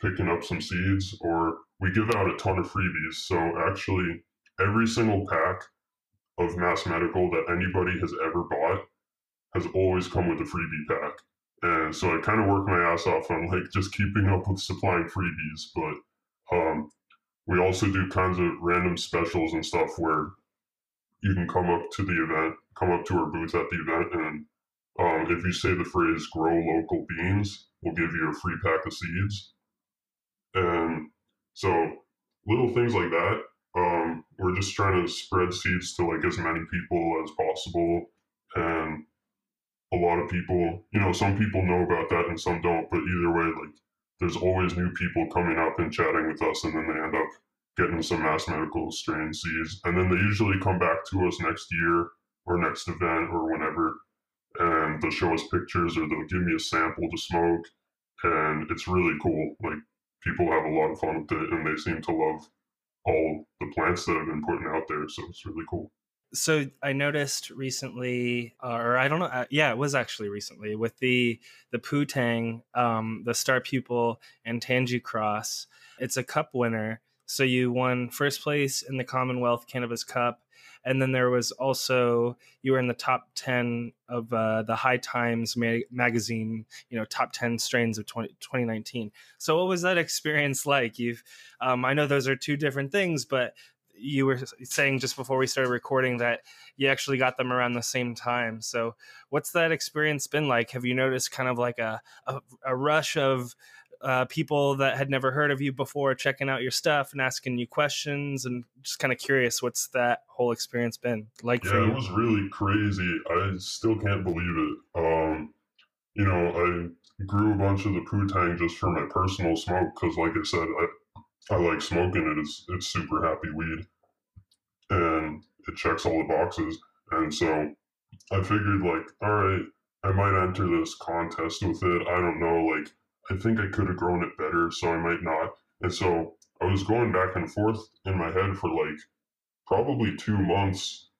picking up some seeds or we give out a ton of freebies. So actually, every single pack of Mass Medical that anybody has ever bought has always come with a freebie pack. And so I kind of work my ass off on like just keeping up with supplying freebies. But um, we also do kinds of random specials and stuff where you can come up to the event, come up to our booth at the event, and um, if you say the phrase "grow local beans," we'll give you a free pack of seeds. And so little things like that. Um, we're just trying to spread seeds to like as many people as possible, and a lot of people, you know, some people know about that and some don't. But either way, like there's always new people coming up and chatting with us, and then they end up getting some mass medical strain seeds. And then they usually come back to us next year or next event or whenever. And they'll show us pictures or they'll give me a sample to smoke. And it's really cool. Like people have a lot of fun with it and they seem to love all the plants that I've been putting out there. So it's really cool. So I noticed recently, or I don't know, uh, yeah, it was actually recently with the the Poo-Tang, um, the Star Pupil and Tangie Cross. It's a cup winner, so you won first place in the Commonwealth Cannabis Cup. And then there was also, you were in the top 10 of uh, the High Times ma- magazine, you know, top 10 strains of 20, 2019. So what was that experience like? You've, um, I know those are two different things, but you were saying just before we started recording that you actually got them around the same time. So, what's that experience been like? Have you noticed kind of like a, a, a rush of uh, people that had never heard of you before checking out your stuff and asking you questions and just kind of curious what's that whole experience been like yeah, for you? It was really crazy. I still can't believe it. Um, you know, I grew a bunch of the Poo-Tang just for my personal smoke because, like I said, I, I like smoking it. It's, it's super happy weed and it checks all the boxes. And so I figured, like, all right, I might enter this contest with it. I don't know, like, I think I could have grown it better, so I might not. And so I was going back and forth in my head for like probably two months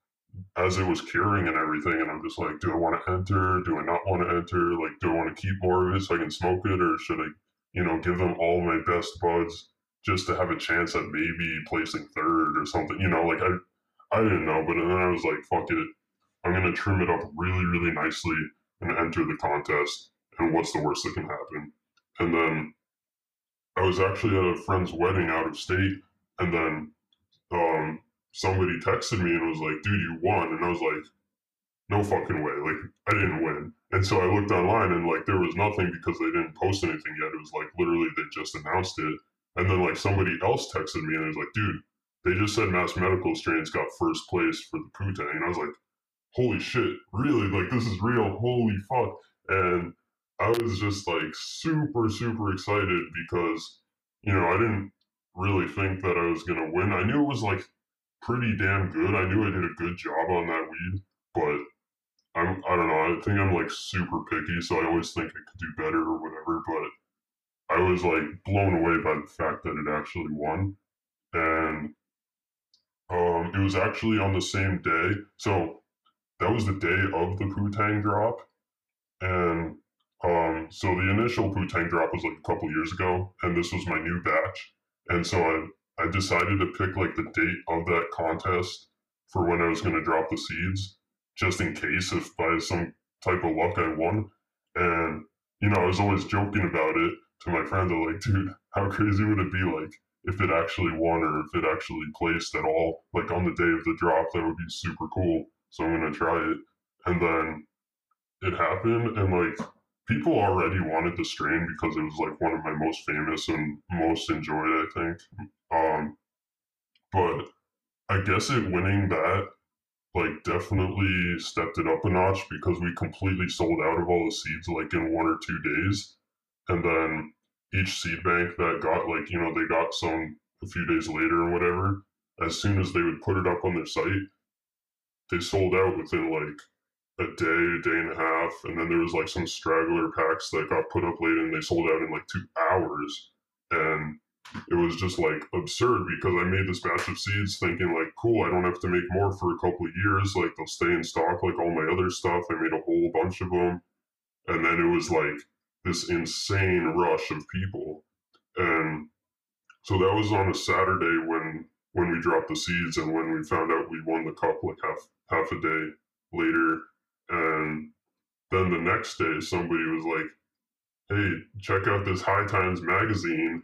as it was curing and everything. And I'm just like, do I want to enter? Do I not want to enter? Like, do I want to keep more of it so I can smoke it? Or should I, you know, give them all my best buds just to have a chance at maybe placing third or something? You know, like I, I didn't know. But then I was like, fuck it. I'm going to trim it up really, really nicely and enter the contest. And what's the worst that can happen? And then I was actually at a friend's wedding out of state, and then um, somebody texted me and was like, dude, you won. And I was like, no fucking way. Like, I didn't win. And so I looked online and like there was nothing because they didn't post anything yet. It was like literally they just announced it. And then like somebody else texted me and was like, dude, they just said Mass Medical Strains got first place for the Poo-Tang. And I was like, holy shit, really? Like this is real. Holy fuck. And I was just like super, super excited because, you know, I didn't really think that I was going to win. I knew it was like pretty damn good. I knew I did a good job on that weed, but I'm, I don't know. I think I'm like super picky, so I always think I could do better or whatever. But I was like blown away by the fact that it actually won. And um, it was actually on the same day. So that was the day of the Poo-Tang drop. And um, so the initial Poo-Tang drop was like a couple years ago, and this was my new batch. And so I, I decided to pick like the date of that contest for when I was going to drop the seeds, just in case if by some type of luck I won. And, you know, I was always joking about it to my friends. I'm like, dude, how crazy would it be like if it actually won or if it actually placed at all, like on the day of the drop? That would be super cool. So I'm going to try it. And then it happened, and like people already wanted the strain because it was like one of my most famous and most enjoyed, I think. Um, but I guess it winning that like definitely stepped it up a notch because we completely sold out of all the seeds like in one or two days. And then each seed bank that got like, you know, they got some a few days later or whatever, as soon as they would put it up on their site, they sold out within like a day, a day and a half, and then there was like some straggler packs that got put up late and they sold out in like two hours. And it was just like absurd because I made this batch of seeds thinking like, cool, I don't have to make more for a couple of years. Like they'll stay in stock like all my other stuff. I made a whole bunch of them. And then it was like this insane rush of people. And so that was on a Saturday when when we dropped the seeds and when we found out we won the cup like half half a day later and then the next day, somebody was like, hey, check out this High Times magazine.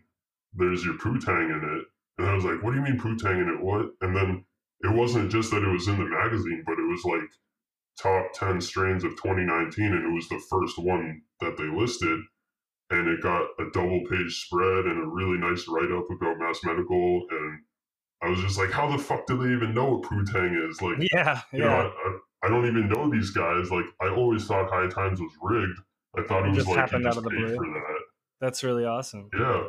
There's your Poo-Tang in it. And I was like, what do you mean Poo-Tang in it? What? And then it wasn't just that it was in the magazine, but it was like top 10 strains of 2019. And it was the first one that they listed. And it got a double page spread and a really nice write up about Mass Medical. And I was just like, how the fuck do they even know what Poo-Tang is? Like, yeah, yeah. Know, I, I don't even know these guys. Like I always thought High Times was rigged. I thought it, it was like happened out of the blue. for that. That's really awesome. Yeah.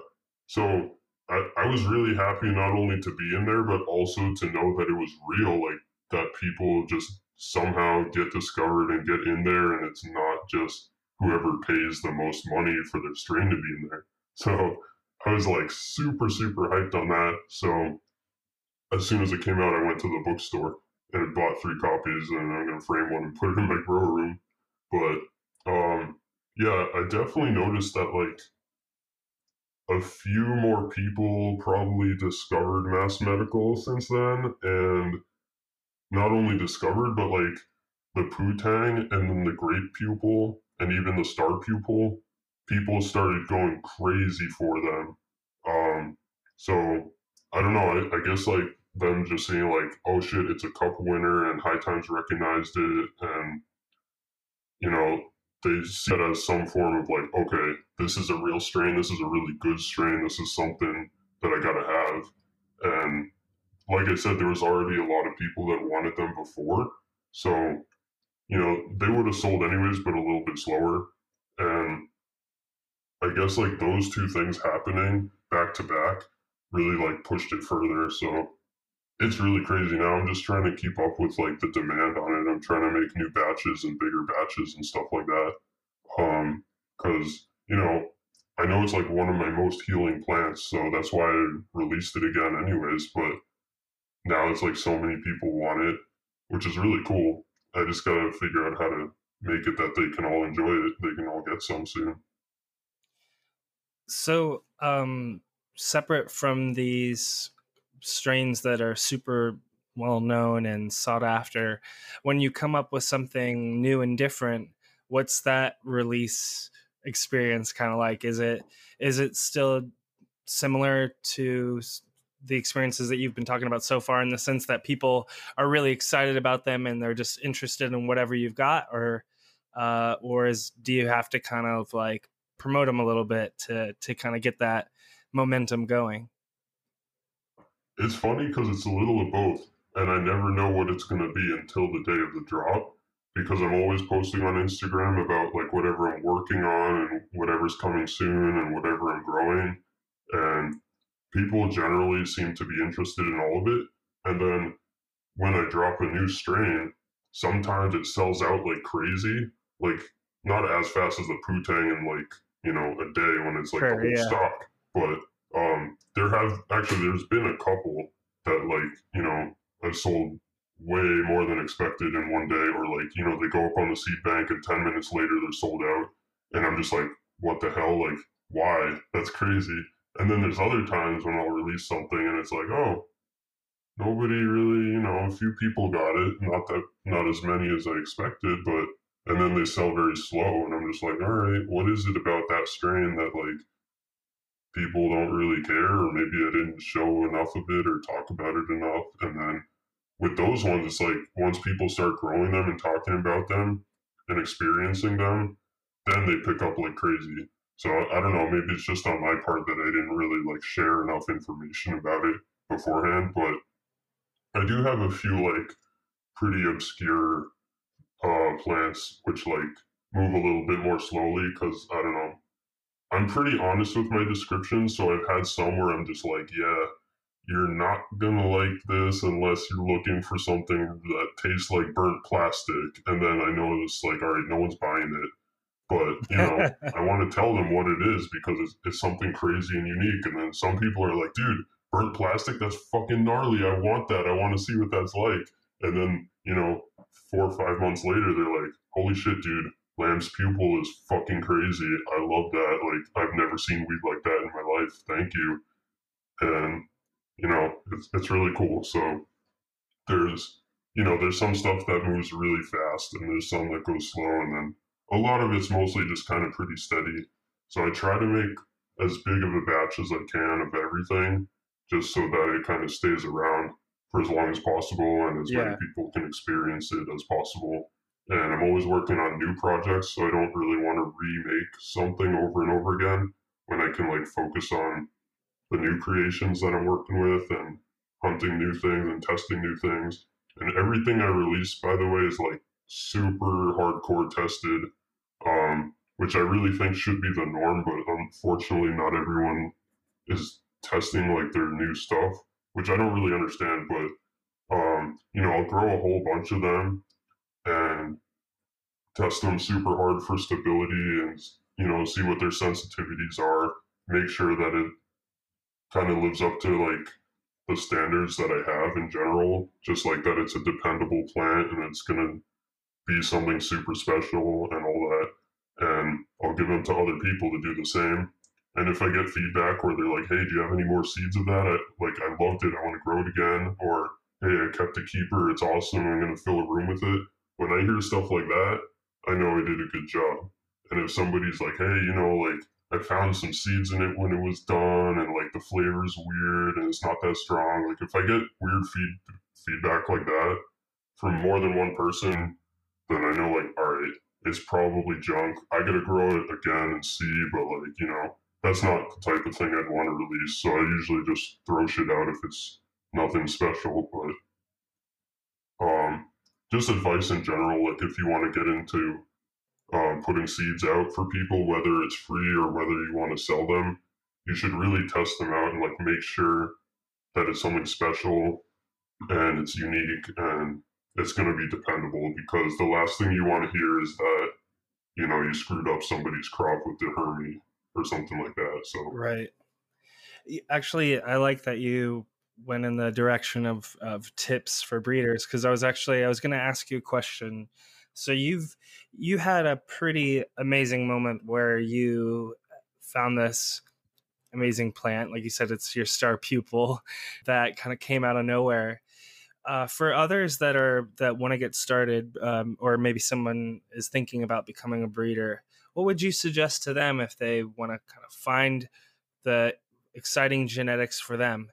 So I, I was really happy not only to be in there, but also to know that it was real. Like that people just somehow get discovered and get in there, and it's not just whoever pays the most money for their strain to be in there. So I was like super super hyped on that. So as soon as it came out, I went to the bookstore and bought three copies, and I'm gonna frame one and put it in my grow room. But um, yeah, I definitely noticed that like a few more people probably discovered mass medical since then, and not only discovered, but like the Poo-Tang and then the grape pupil and even the star pupil, people started going crazy for them. Um, so I don't know. I, I guess like them just seeing like, oh shit, it's a cup winner and High Times recognized it and you know, they see it as some form of like, okay, this is a real strain, this is a really good strain, this is something that I gotta have. And like I said, there was already a lot of people that wanted them before. So, you know, they would have sold anyways, but a little bit slower. And I guess like those two things happening back to back really like pushed it further. So it's really crazy now. I'm just trying to keep up with like the demand on it. I'm trying to make new batches and bigger batches and stuff like that. Um, cause you know, I know it's like one of my most healing plants, so that's why I released it again anyways, but now it's like so many people want it, which is really cool. I just gotta figure out how to make it that they can all enjoy it. They can all get some soon. So, um, separate from these strains that are super well known and sought after. When you come up with something new and different what's that release experience kind of like? Is it is it still similar to the experiences that you've been talking about so far in the sense that people are really excited about them and they're just interested in whatever you've got? Or uh, or is do you have to kind of like promote them a little bit to to kind of get that momentum going it's funny because it's a little of both and i never know what it's going to be until the day of the drop because i'm always posting on instagram about like whatever i'm working on and whatever's coming soon and whatever i'm growing and people generally seem to be interested in all of it. And then when I drop a new strain, sometimes it sells out like crazy, like not as fast as the Putang in like, you know, a day when it's like sure, the whole yeah. stock. But um there have actually there's been a couple that like, you know, have sold way more than expected in one day or like, you know, they go up on the seed bank and ten minutes later they're sold out. And I'm just like, what the hell? Like, why? That's crazy. And then there's other times when I'll release something and it's like, oh, nobody really, you know, a few people got it, not that, not as many as I expected, but, and then they sell very slow. And I'm just like, all right, what is it about that strain that like people don't really care? Or maybe I didn't show enough of it or talk about it enough. And then with those ones, it's like once people start growing them and talking about them and experiencing them, then they pick up like crazy. So I don't know, maybe it's just on my part that I didn't really like share enough information about it beforehand, but I do have a few like pretty obscure uh, plants which like move a little bit more slowly because I don't know. I'm pretty honest with my descriptions, so I've had some where I'm just like, yeah, you're not gonna like this unless you're looking for something that tastes like burnt plastic, and then I know it's like, all right, no one's buying it. But you know i want to tell them what it is because it's, it's something crazy and unique and then some people are like dude burnt plastic that's fucking gnarly. I want that. I want to see what that's like. And then you know four or five months later they're like holy shit dude lamb's pupil is fucking crazy i love that like i've never seen weed like that in my life thank you and you know it's, it's really cool so there's you know there's some stuff that moves really fast and there's some that goes slow and then a lot of it's mostly just kind of pretty steady. So I try to make as big of a batch as I can of everything, just so that it kind of stays around for as long as possible and as yeah. many people can experience it as possible. And I'm always working on new projects, so I don't really want to remake something over and over again when I can like focus on the new creations that I'm working with and hunting new things and testing new things. And everything I release, by the way, is like super hardcore tested um, which I really think should be the norm. But unfortunately, not everyone is testing like their new stuff, which I don't really understand. But um, you know, I'll grow a whole bunch of them and test them super hard for stability and you know see what their sensitivities are. Make sure that it kind of lives up to like the standards that I have in general, just like that it's a dependable plant and it's gonna be something super special and all that. And I'll give them to other people to do the same. And if I get feedback where they're like, "Hey, do you have any more seeds of that? I, like, I loved it. I want to grow it again," or "Hey, I kept a keeper. It's awesome. I'm gonna fill a room with it." When I hear stuff like that, I know I did a good job. And if somebody's like, "Hey, you know, like I found some seeds in it when it was done, and like the flavor's weird and it's not that strong," like if I get weird feed feedback like that from more than one person then I know like, all right, it's probably junk. I gotta grow it again and see, but like, you know, that's not the type of thing I'd want to release. So I usually just throw shit out if it's nothing special. But um, just advice in general, like if you want to get into um, putting seeds out for people, whether it's free or whether you want to sell them, you should really test them out and like make sure that it's something special and it's unique and it's going to be dependable because the last thing you want to hear is that you know you screwed up somebody's crop with the Hermy or something like that. So right. Actually, I like that you went in the direction of of tips for breeders because I was actually I was going to ask you a question. So you've you had a pretty amazing moment where you found this amazing plant like you said it's your star pupil that kind of came out of nowhere uh, for others that are that want to get started, um, or maybe someone is thinking about becoming a breeder, what would you suggest to them if they want to kind of find the exciting genetics for them?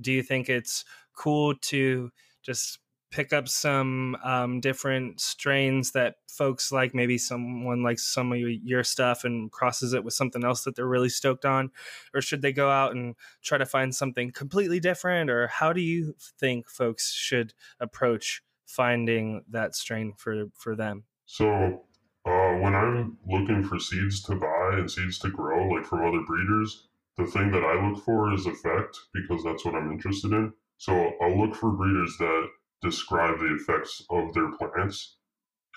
Do you think it's cool to just pick up some um, different strains that folks like maybe someone likes some of your stuff and crosses it with something else that they're really stoked on? Or should they go out and try to find something completely different? Or how do you think folks should approach finding that strain for for them? So uh, when i'm looking for seeds to buy and seeds to grow like from other breeders the thing that i look for is effect because that's what i'm interested in so i'll look for breeders that describe the effects of their plants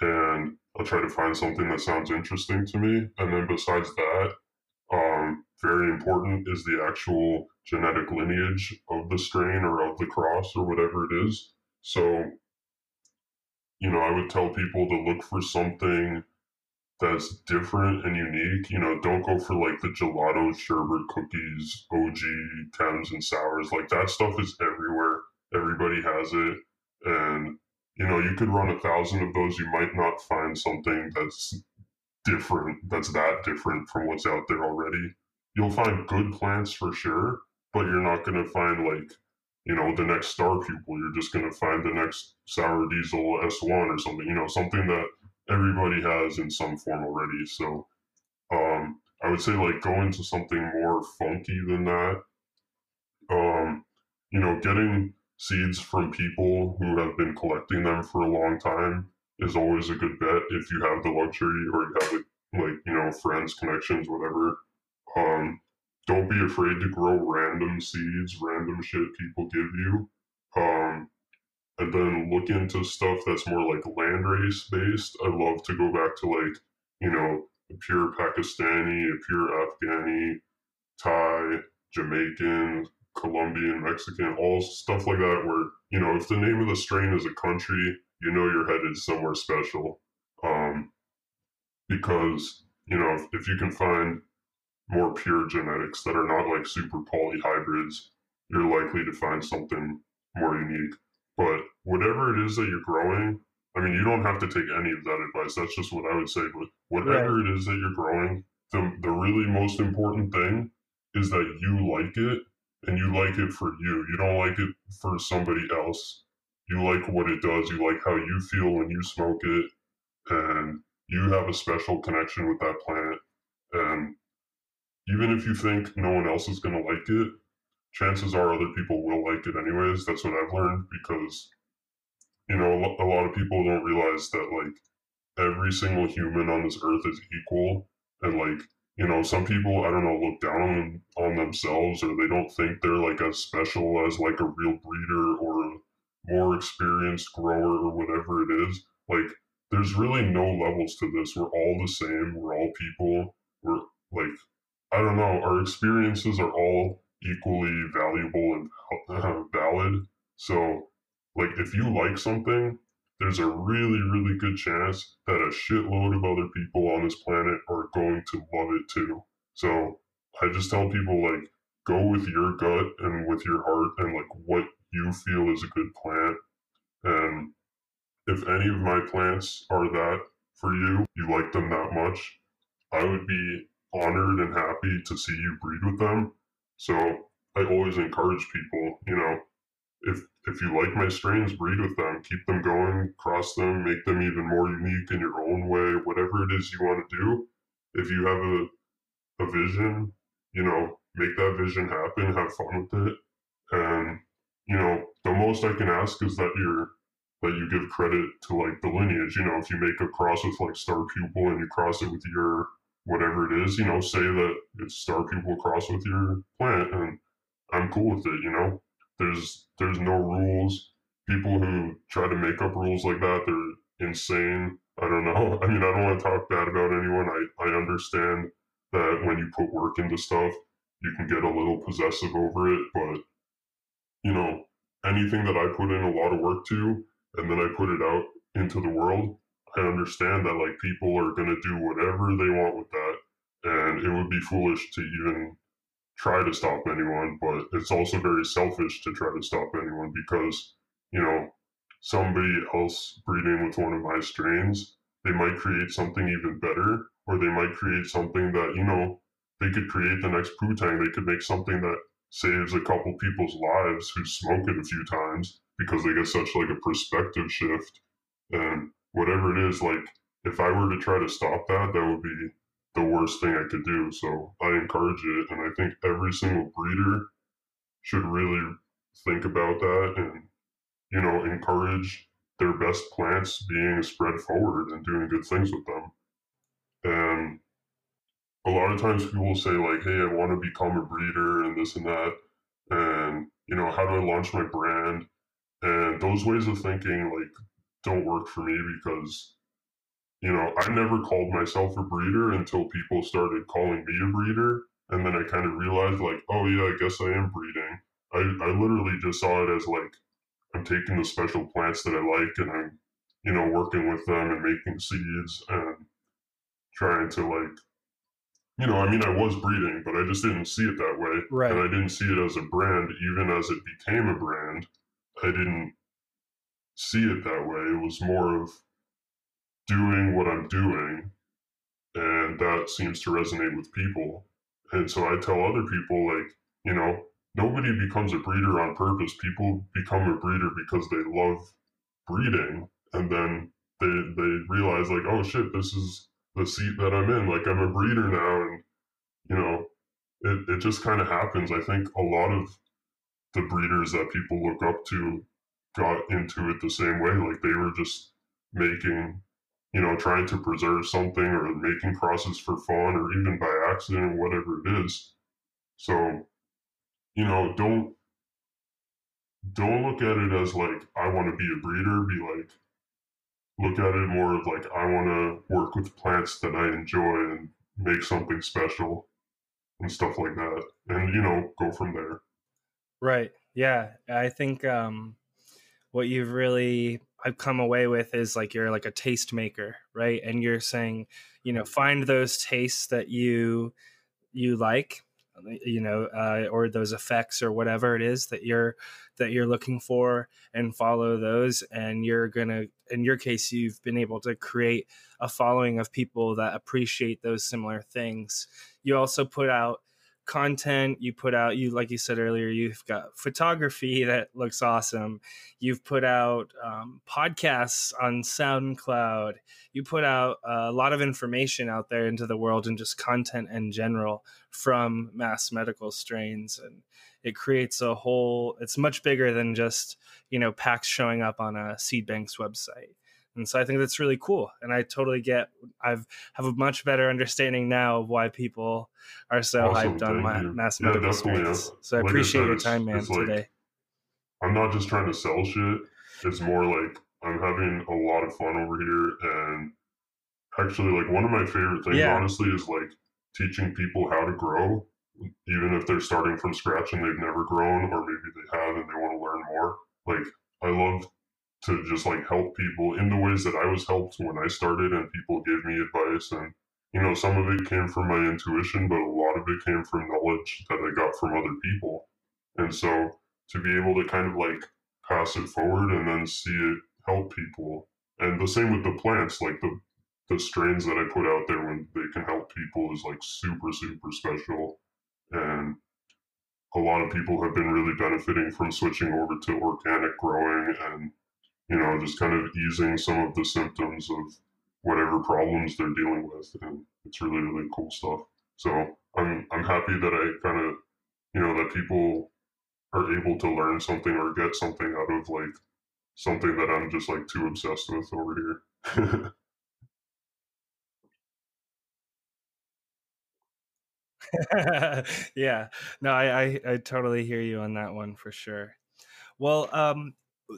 and I'll try to find something that sounds interesting to me. And then besides that, um, very important is the actual genetic lineage of the strain or of the cross or whatever it is. So, you know, I would tell people to look for something that's different and unique. You know, don't go for like the gelato sherbet cookies, OG Chems and sours. Like that stuff is everywhere. Everybody has it. And, you know, you could run a thousand of those. You might not find something that's different, that's that different from what's out there already. You'll find good plants for sure, but you're not going to find like, you know, the next star pupil. You're just going to find the next sour diesel S1 or something, you know, something that everybody has in some form already. So, um, I would say like go into something more funky than that. Um, you know, getting seeds from people who have been collecting them for a long time is always a good bet if you have the luxury or you have like you know friends connections whatever um, don't be afraid to grow random seeds random shit people give you um, and then look into stuff that's more like landrace based i love to go back to like you know a pure pakistani a pure afghani thai jamaican Colombian, Mexican, all stuff like that. Where you know, if the name of the strain is a country, you know you're headed somewhere special. Um, because you know, if, if you can find more pure genetics that are not like super poly hybrids, you're likely to find something more unique. But whatever it is that you're growing, I mean, you don't have to take any of that advice. That's just what I would say. But whatever right. it is that you're growing, the, the really most important thing is that you like it and you like it for you. You don't like it for somebody else. You like what it does. You like how you feel when you smoke it, and you have a special connection with that plant. And even if you think no one else is going to like it, chances are other people will like it anyways. That's what I've learned because, you know, a lot of people don't realize that like every single human on this earth is equal, and like you know, some people, I don't know, look down on themselves or they don't think they're like as special as like a real breeder or a more experienced grower or whatever it is. Like, there's really no levels to this. We're all the same. We're all people. We're like, I don't know, our experiences are all equally valuable and uh, valid. So, like, if you like something, there's a really, really good chance that a shitload of other people on this planet are going to love it too. So I just tell people like go with your gut and with your heart and like what you feel is a good plant. And if any of my plants are that for you, you like them that much, I would be honored and happy to see you breed with them. So I always encourage people, you know, if if you like my strains, breed with them, keep them going, cross them, make them even more unique in your own way, whatever it is you want to do. If you have a a vision, you know, make that vision happen, have fun with it. And, you know, the most I can ask is that you're that you give credit to like the lineage. You know, if you make a cross with like star pupil and you cross it with your whatever it is, you know, say that it's star pupil cross with your plant and I'm cool with it, you know. There's there's no rules. People who try to make up rules like that, they're insane. I don't know. I mean, I don't want to talk bad about anyone. I, I understand that when you put work into stuff, you can get a little possessive over it. But, you know, anything that I put in a lot of work to and then I put it out into the world, I understand that like people are going to do whatever they want with that. And it would be foolish to even try to stop anyone, but it's also very selfish to try to stop anyone because, you know, somebody else breeding with one of my strains, they might create something even better, or they might create something that, you know, they could create the next putang. They could make something that saves a couple people's lives who smoke it a few times because they get such like a perspective shift and whatever it is like if i were to try to stop that that would be the worst thing i could do so i encourage it and i think every single breeder should really think about that and you know encourage their best plants being spread forward and doing good things with them and a lot of times people say like, "Hey, I want to become a breeder and this and that," and you know, how do I launch my brand? And those ways of thinking like don't work for me because you know I never called myself a breeder until people started calling me a breeder, and then I kind of realized like, oh yeah, I guess I am breeding. I I literally just saw it as like I'm taking the special plants that I like and I'm you know working with them and making seeds and trying to like you know, I mean, I was breeding, but I just didn't see it that way. Right. And I didn't see it as a brand, even as it became a brand. I didn't see it that way. It was more of doing what I'm doing. And that seems to resonate with people. And so I tell other people, like, you know, nobody becomes a breeder on purpose. People become a breeder because they love breeding. And then they, they realize, like, oh shit, this is the seat that I'm in. Like I'm a breeder now, and you know, it it just kind of happens. I think a lot of the breeders that people look up to got into it the same way. Like they were just making, you know, trying to preserve something or making crosses for fun or even by accident or whatever it is. So, you know, don't don't look at it as like I want to be a breeder. Be like, look at it more of like I want to work with plants that I enjoy and make something special and stuff like that, and you know, go from there. Right. Yeah. I think um, what you've really I've come away with is like you're like a taste maker, right? And you're saying, you know, find those tastes that you you like you know uh, or those effects or whatever it is that you're that you're looking for and follow those and you're gonna in your case you've been able to create a following of people that appreciate those similar things you also put out content you put out you like you said earlier you've got photography that looks awesome. You've put out um, podcasts on soundcloud. You put out a lot of information out there into the world and just content in general from mass medical strains and it creates a whole it's much bigger than just you know packs showing up on a seed bank's website and so i think that's really cool and i totally get i've have a much better understanding now of why people are so Awesome, hyped on my you. mass Yeah, medical definitely, strains yeah. so i Like I appreciate said, your time man it's like- today I'm not just trying to sell shit. It's more like I'm having a lot of fun over here, and actually, like one of my favorite things, Yeah. honestly, is like teaching people how to grow, even if they're starting from scratch and they've never grown, or maybe they have and they want to learn more. Like I love to just like help people in the ways that I was helped when I started, and people gave me advice, and you know, some of it came from my intuition, but a lot of it came from knowledge that I got from other people, and so to be able to kind of like pass it forward and then see it help people. And the same with the plants, like the the strains that I put out there when they can help people is like super super special. And a lot of people have been really benefiting from switching over to organic growing and you know just kind of easing some of the symptoms of whatever problems they're dealing with and it's really really cool stuff. So I'm I'm happy that I kind of you know that people are able to learn something or get something out of like something that I'm just like too obsessed with over here. yeah no I, I i totally hear you on that one for sure well um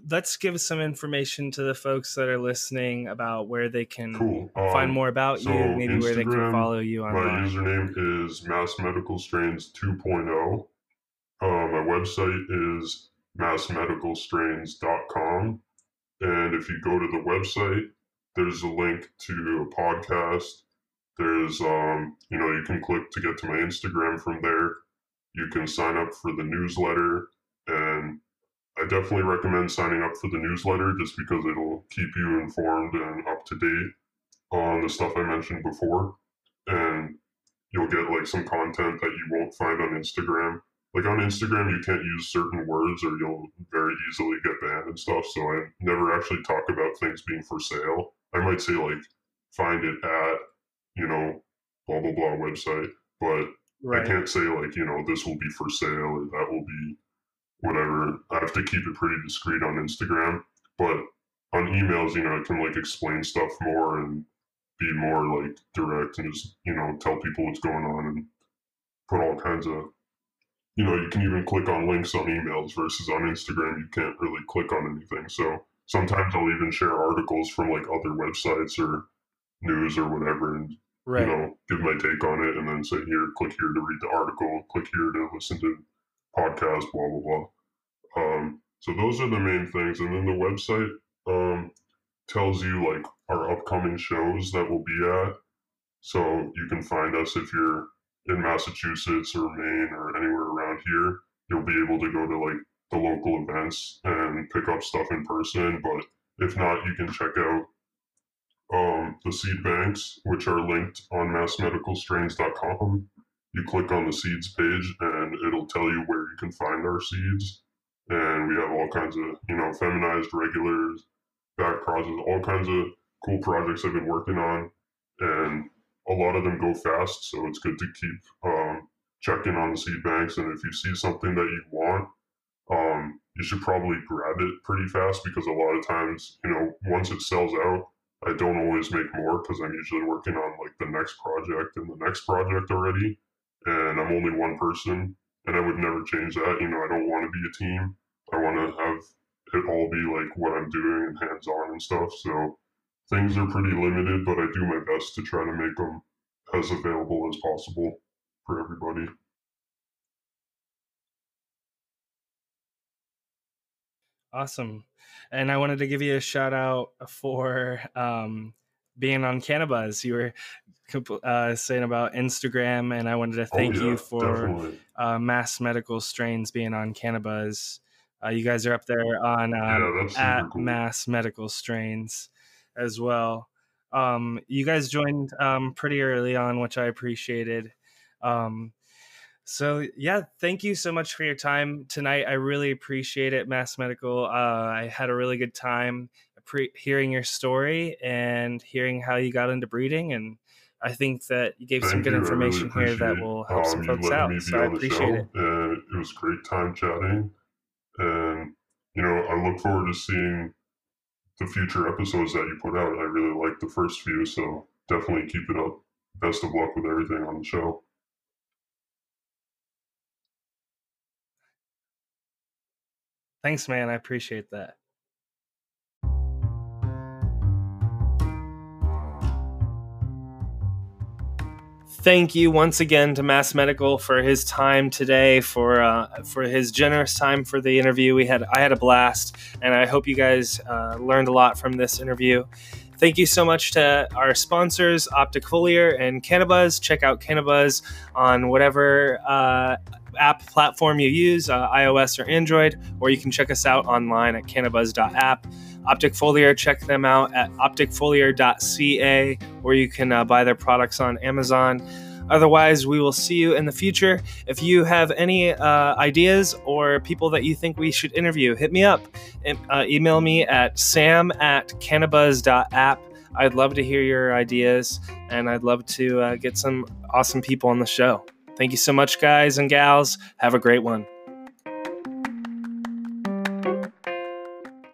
let's give some information to the folks that are listening about where they can cool. find Um, more about so you maybe where they can follow you on my username is Mass Medical Strains 2.0. Uh, my website is massmedicalstrains.com. And if you go to the website, there's a link to a podcast. There's, um, you know, you can click to get to my Instagram from there. You can sign up for the newsletter. And I definitely recommend signing up for the newsletter just because it'll keep you informed and up to date on the stuff I mentioned before. And you'll get like some content that you won't find on Instagram. like on Instagram, you can't use certain words or you'll very easily get banned and stuff. So I never actually talk about things being for sale. I might say like find it at, you know, blah blah blah website, but right. I can't say like, you know, this will be for sale or that will be whatever. I have to keep it pretty discreet on Instagram. But on emails, you know, I can like explain stuff more and be more like direct and just, you know, tell people what's going on and put all kinds of you know, you can even click on links on emails versus on Instagram, you can't really click on anything. So sometimes I'll even share articles from like other websites or news or whatever and, right. you know, give my take on it and then say, here, click here to read the article, click here to listen to podcast, blah, blah, blah. Um, so those are the main things. And then the website um, tells you like our upcoming shows that we'll be at. So you can find us if you're in Massachusetts or Maine or anywhere around here, you'll be able to go to like the local events and pick up stuff in person. But if not, you can check out um, the seed banks, which are linked on massmedicalstrains.com. You click on the seeds page and it'll tell you where you can find our seeds. And we have all kinds of, you know, feminized regulars, back projects, all kinds of cool projects I've been working on. And a lot of them go fast, so it's good to keep um, checking on the seed banks. And if you see something that you want, um, you should probably grab it pretty fast because a lot of times, you know, once it sells out, I don't always make more because I'm usually working on like the next project and the next project already. And I'm only one person, and I would never change that. You know, I don't want to be a team. I want to have it all be like what I'm doing and hands on and stuff. So things are pretty limited, but I do my best to try to make them as available as possible for everybody. Awesome. And I wanted to give you a shout out for um, being on Cannabuzz. You were uh, saying about Instagram, and I wanted to oh, thank oh, yeah, you for uh, Mass Medical Strains being on Cannabuzz. Uh, you guys are up there on um, yeah, at cool. Mass Medical Strains as well. Um, you guys joined um, pretty early on, which I appreciated. Um, so yeah, thank you so much for your time tonight. I really appreciate it, Mass Medical. Uh, I had a really good time pre- hearing your story and hearing how you got into breeding, and I think that you gave thank some good you. information really here that will help some folks out. So I appreciate it. And it was great time chatting, and you know, I look forward to seeing the future episodes that you put out. I really like the first few, so definitely keep it up. Best of luck with everything on the show. Thanks, man. I appreciate that. Thank you once again to Mass Medical for his time today, for uh, for his generous time for the interview. We had I had a blast, and I hope you guys uh, learned a lot from this interview. Thank you so much to our sponsors, Optic Foliar and Cannabuzz. Check out Cannabuzz on whatever uh, app platform you use, uh, iOS or Android, or you can check us out online at cannabuzz.app. Optic Foliar, check them out at opticfoliar.ca, or you can uh, buy their products on Amazon. Otherwise, we will see you in the future. If you have any uh, ideas or people that you think we should interview, hit me up. Uh, email me at sam at cannabuzz.app. I'd love to hear your ideas and I'd love to uh, get some awesome people on the show. Thank you so much, guys and gals. Have a great one.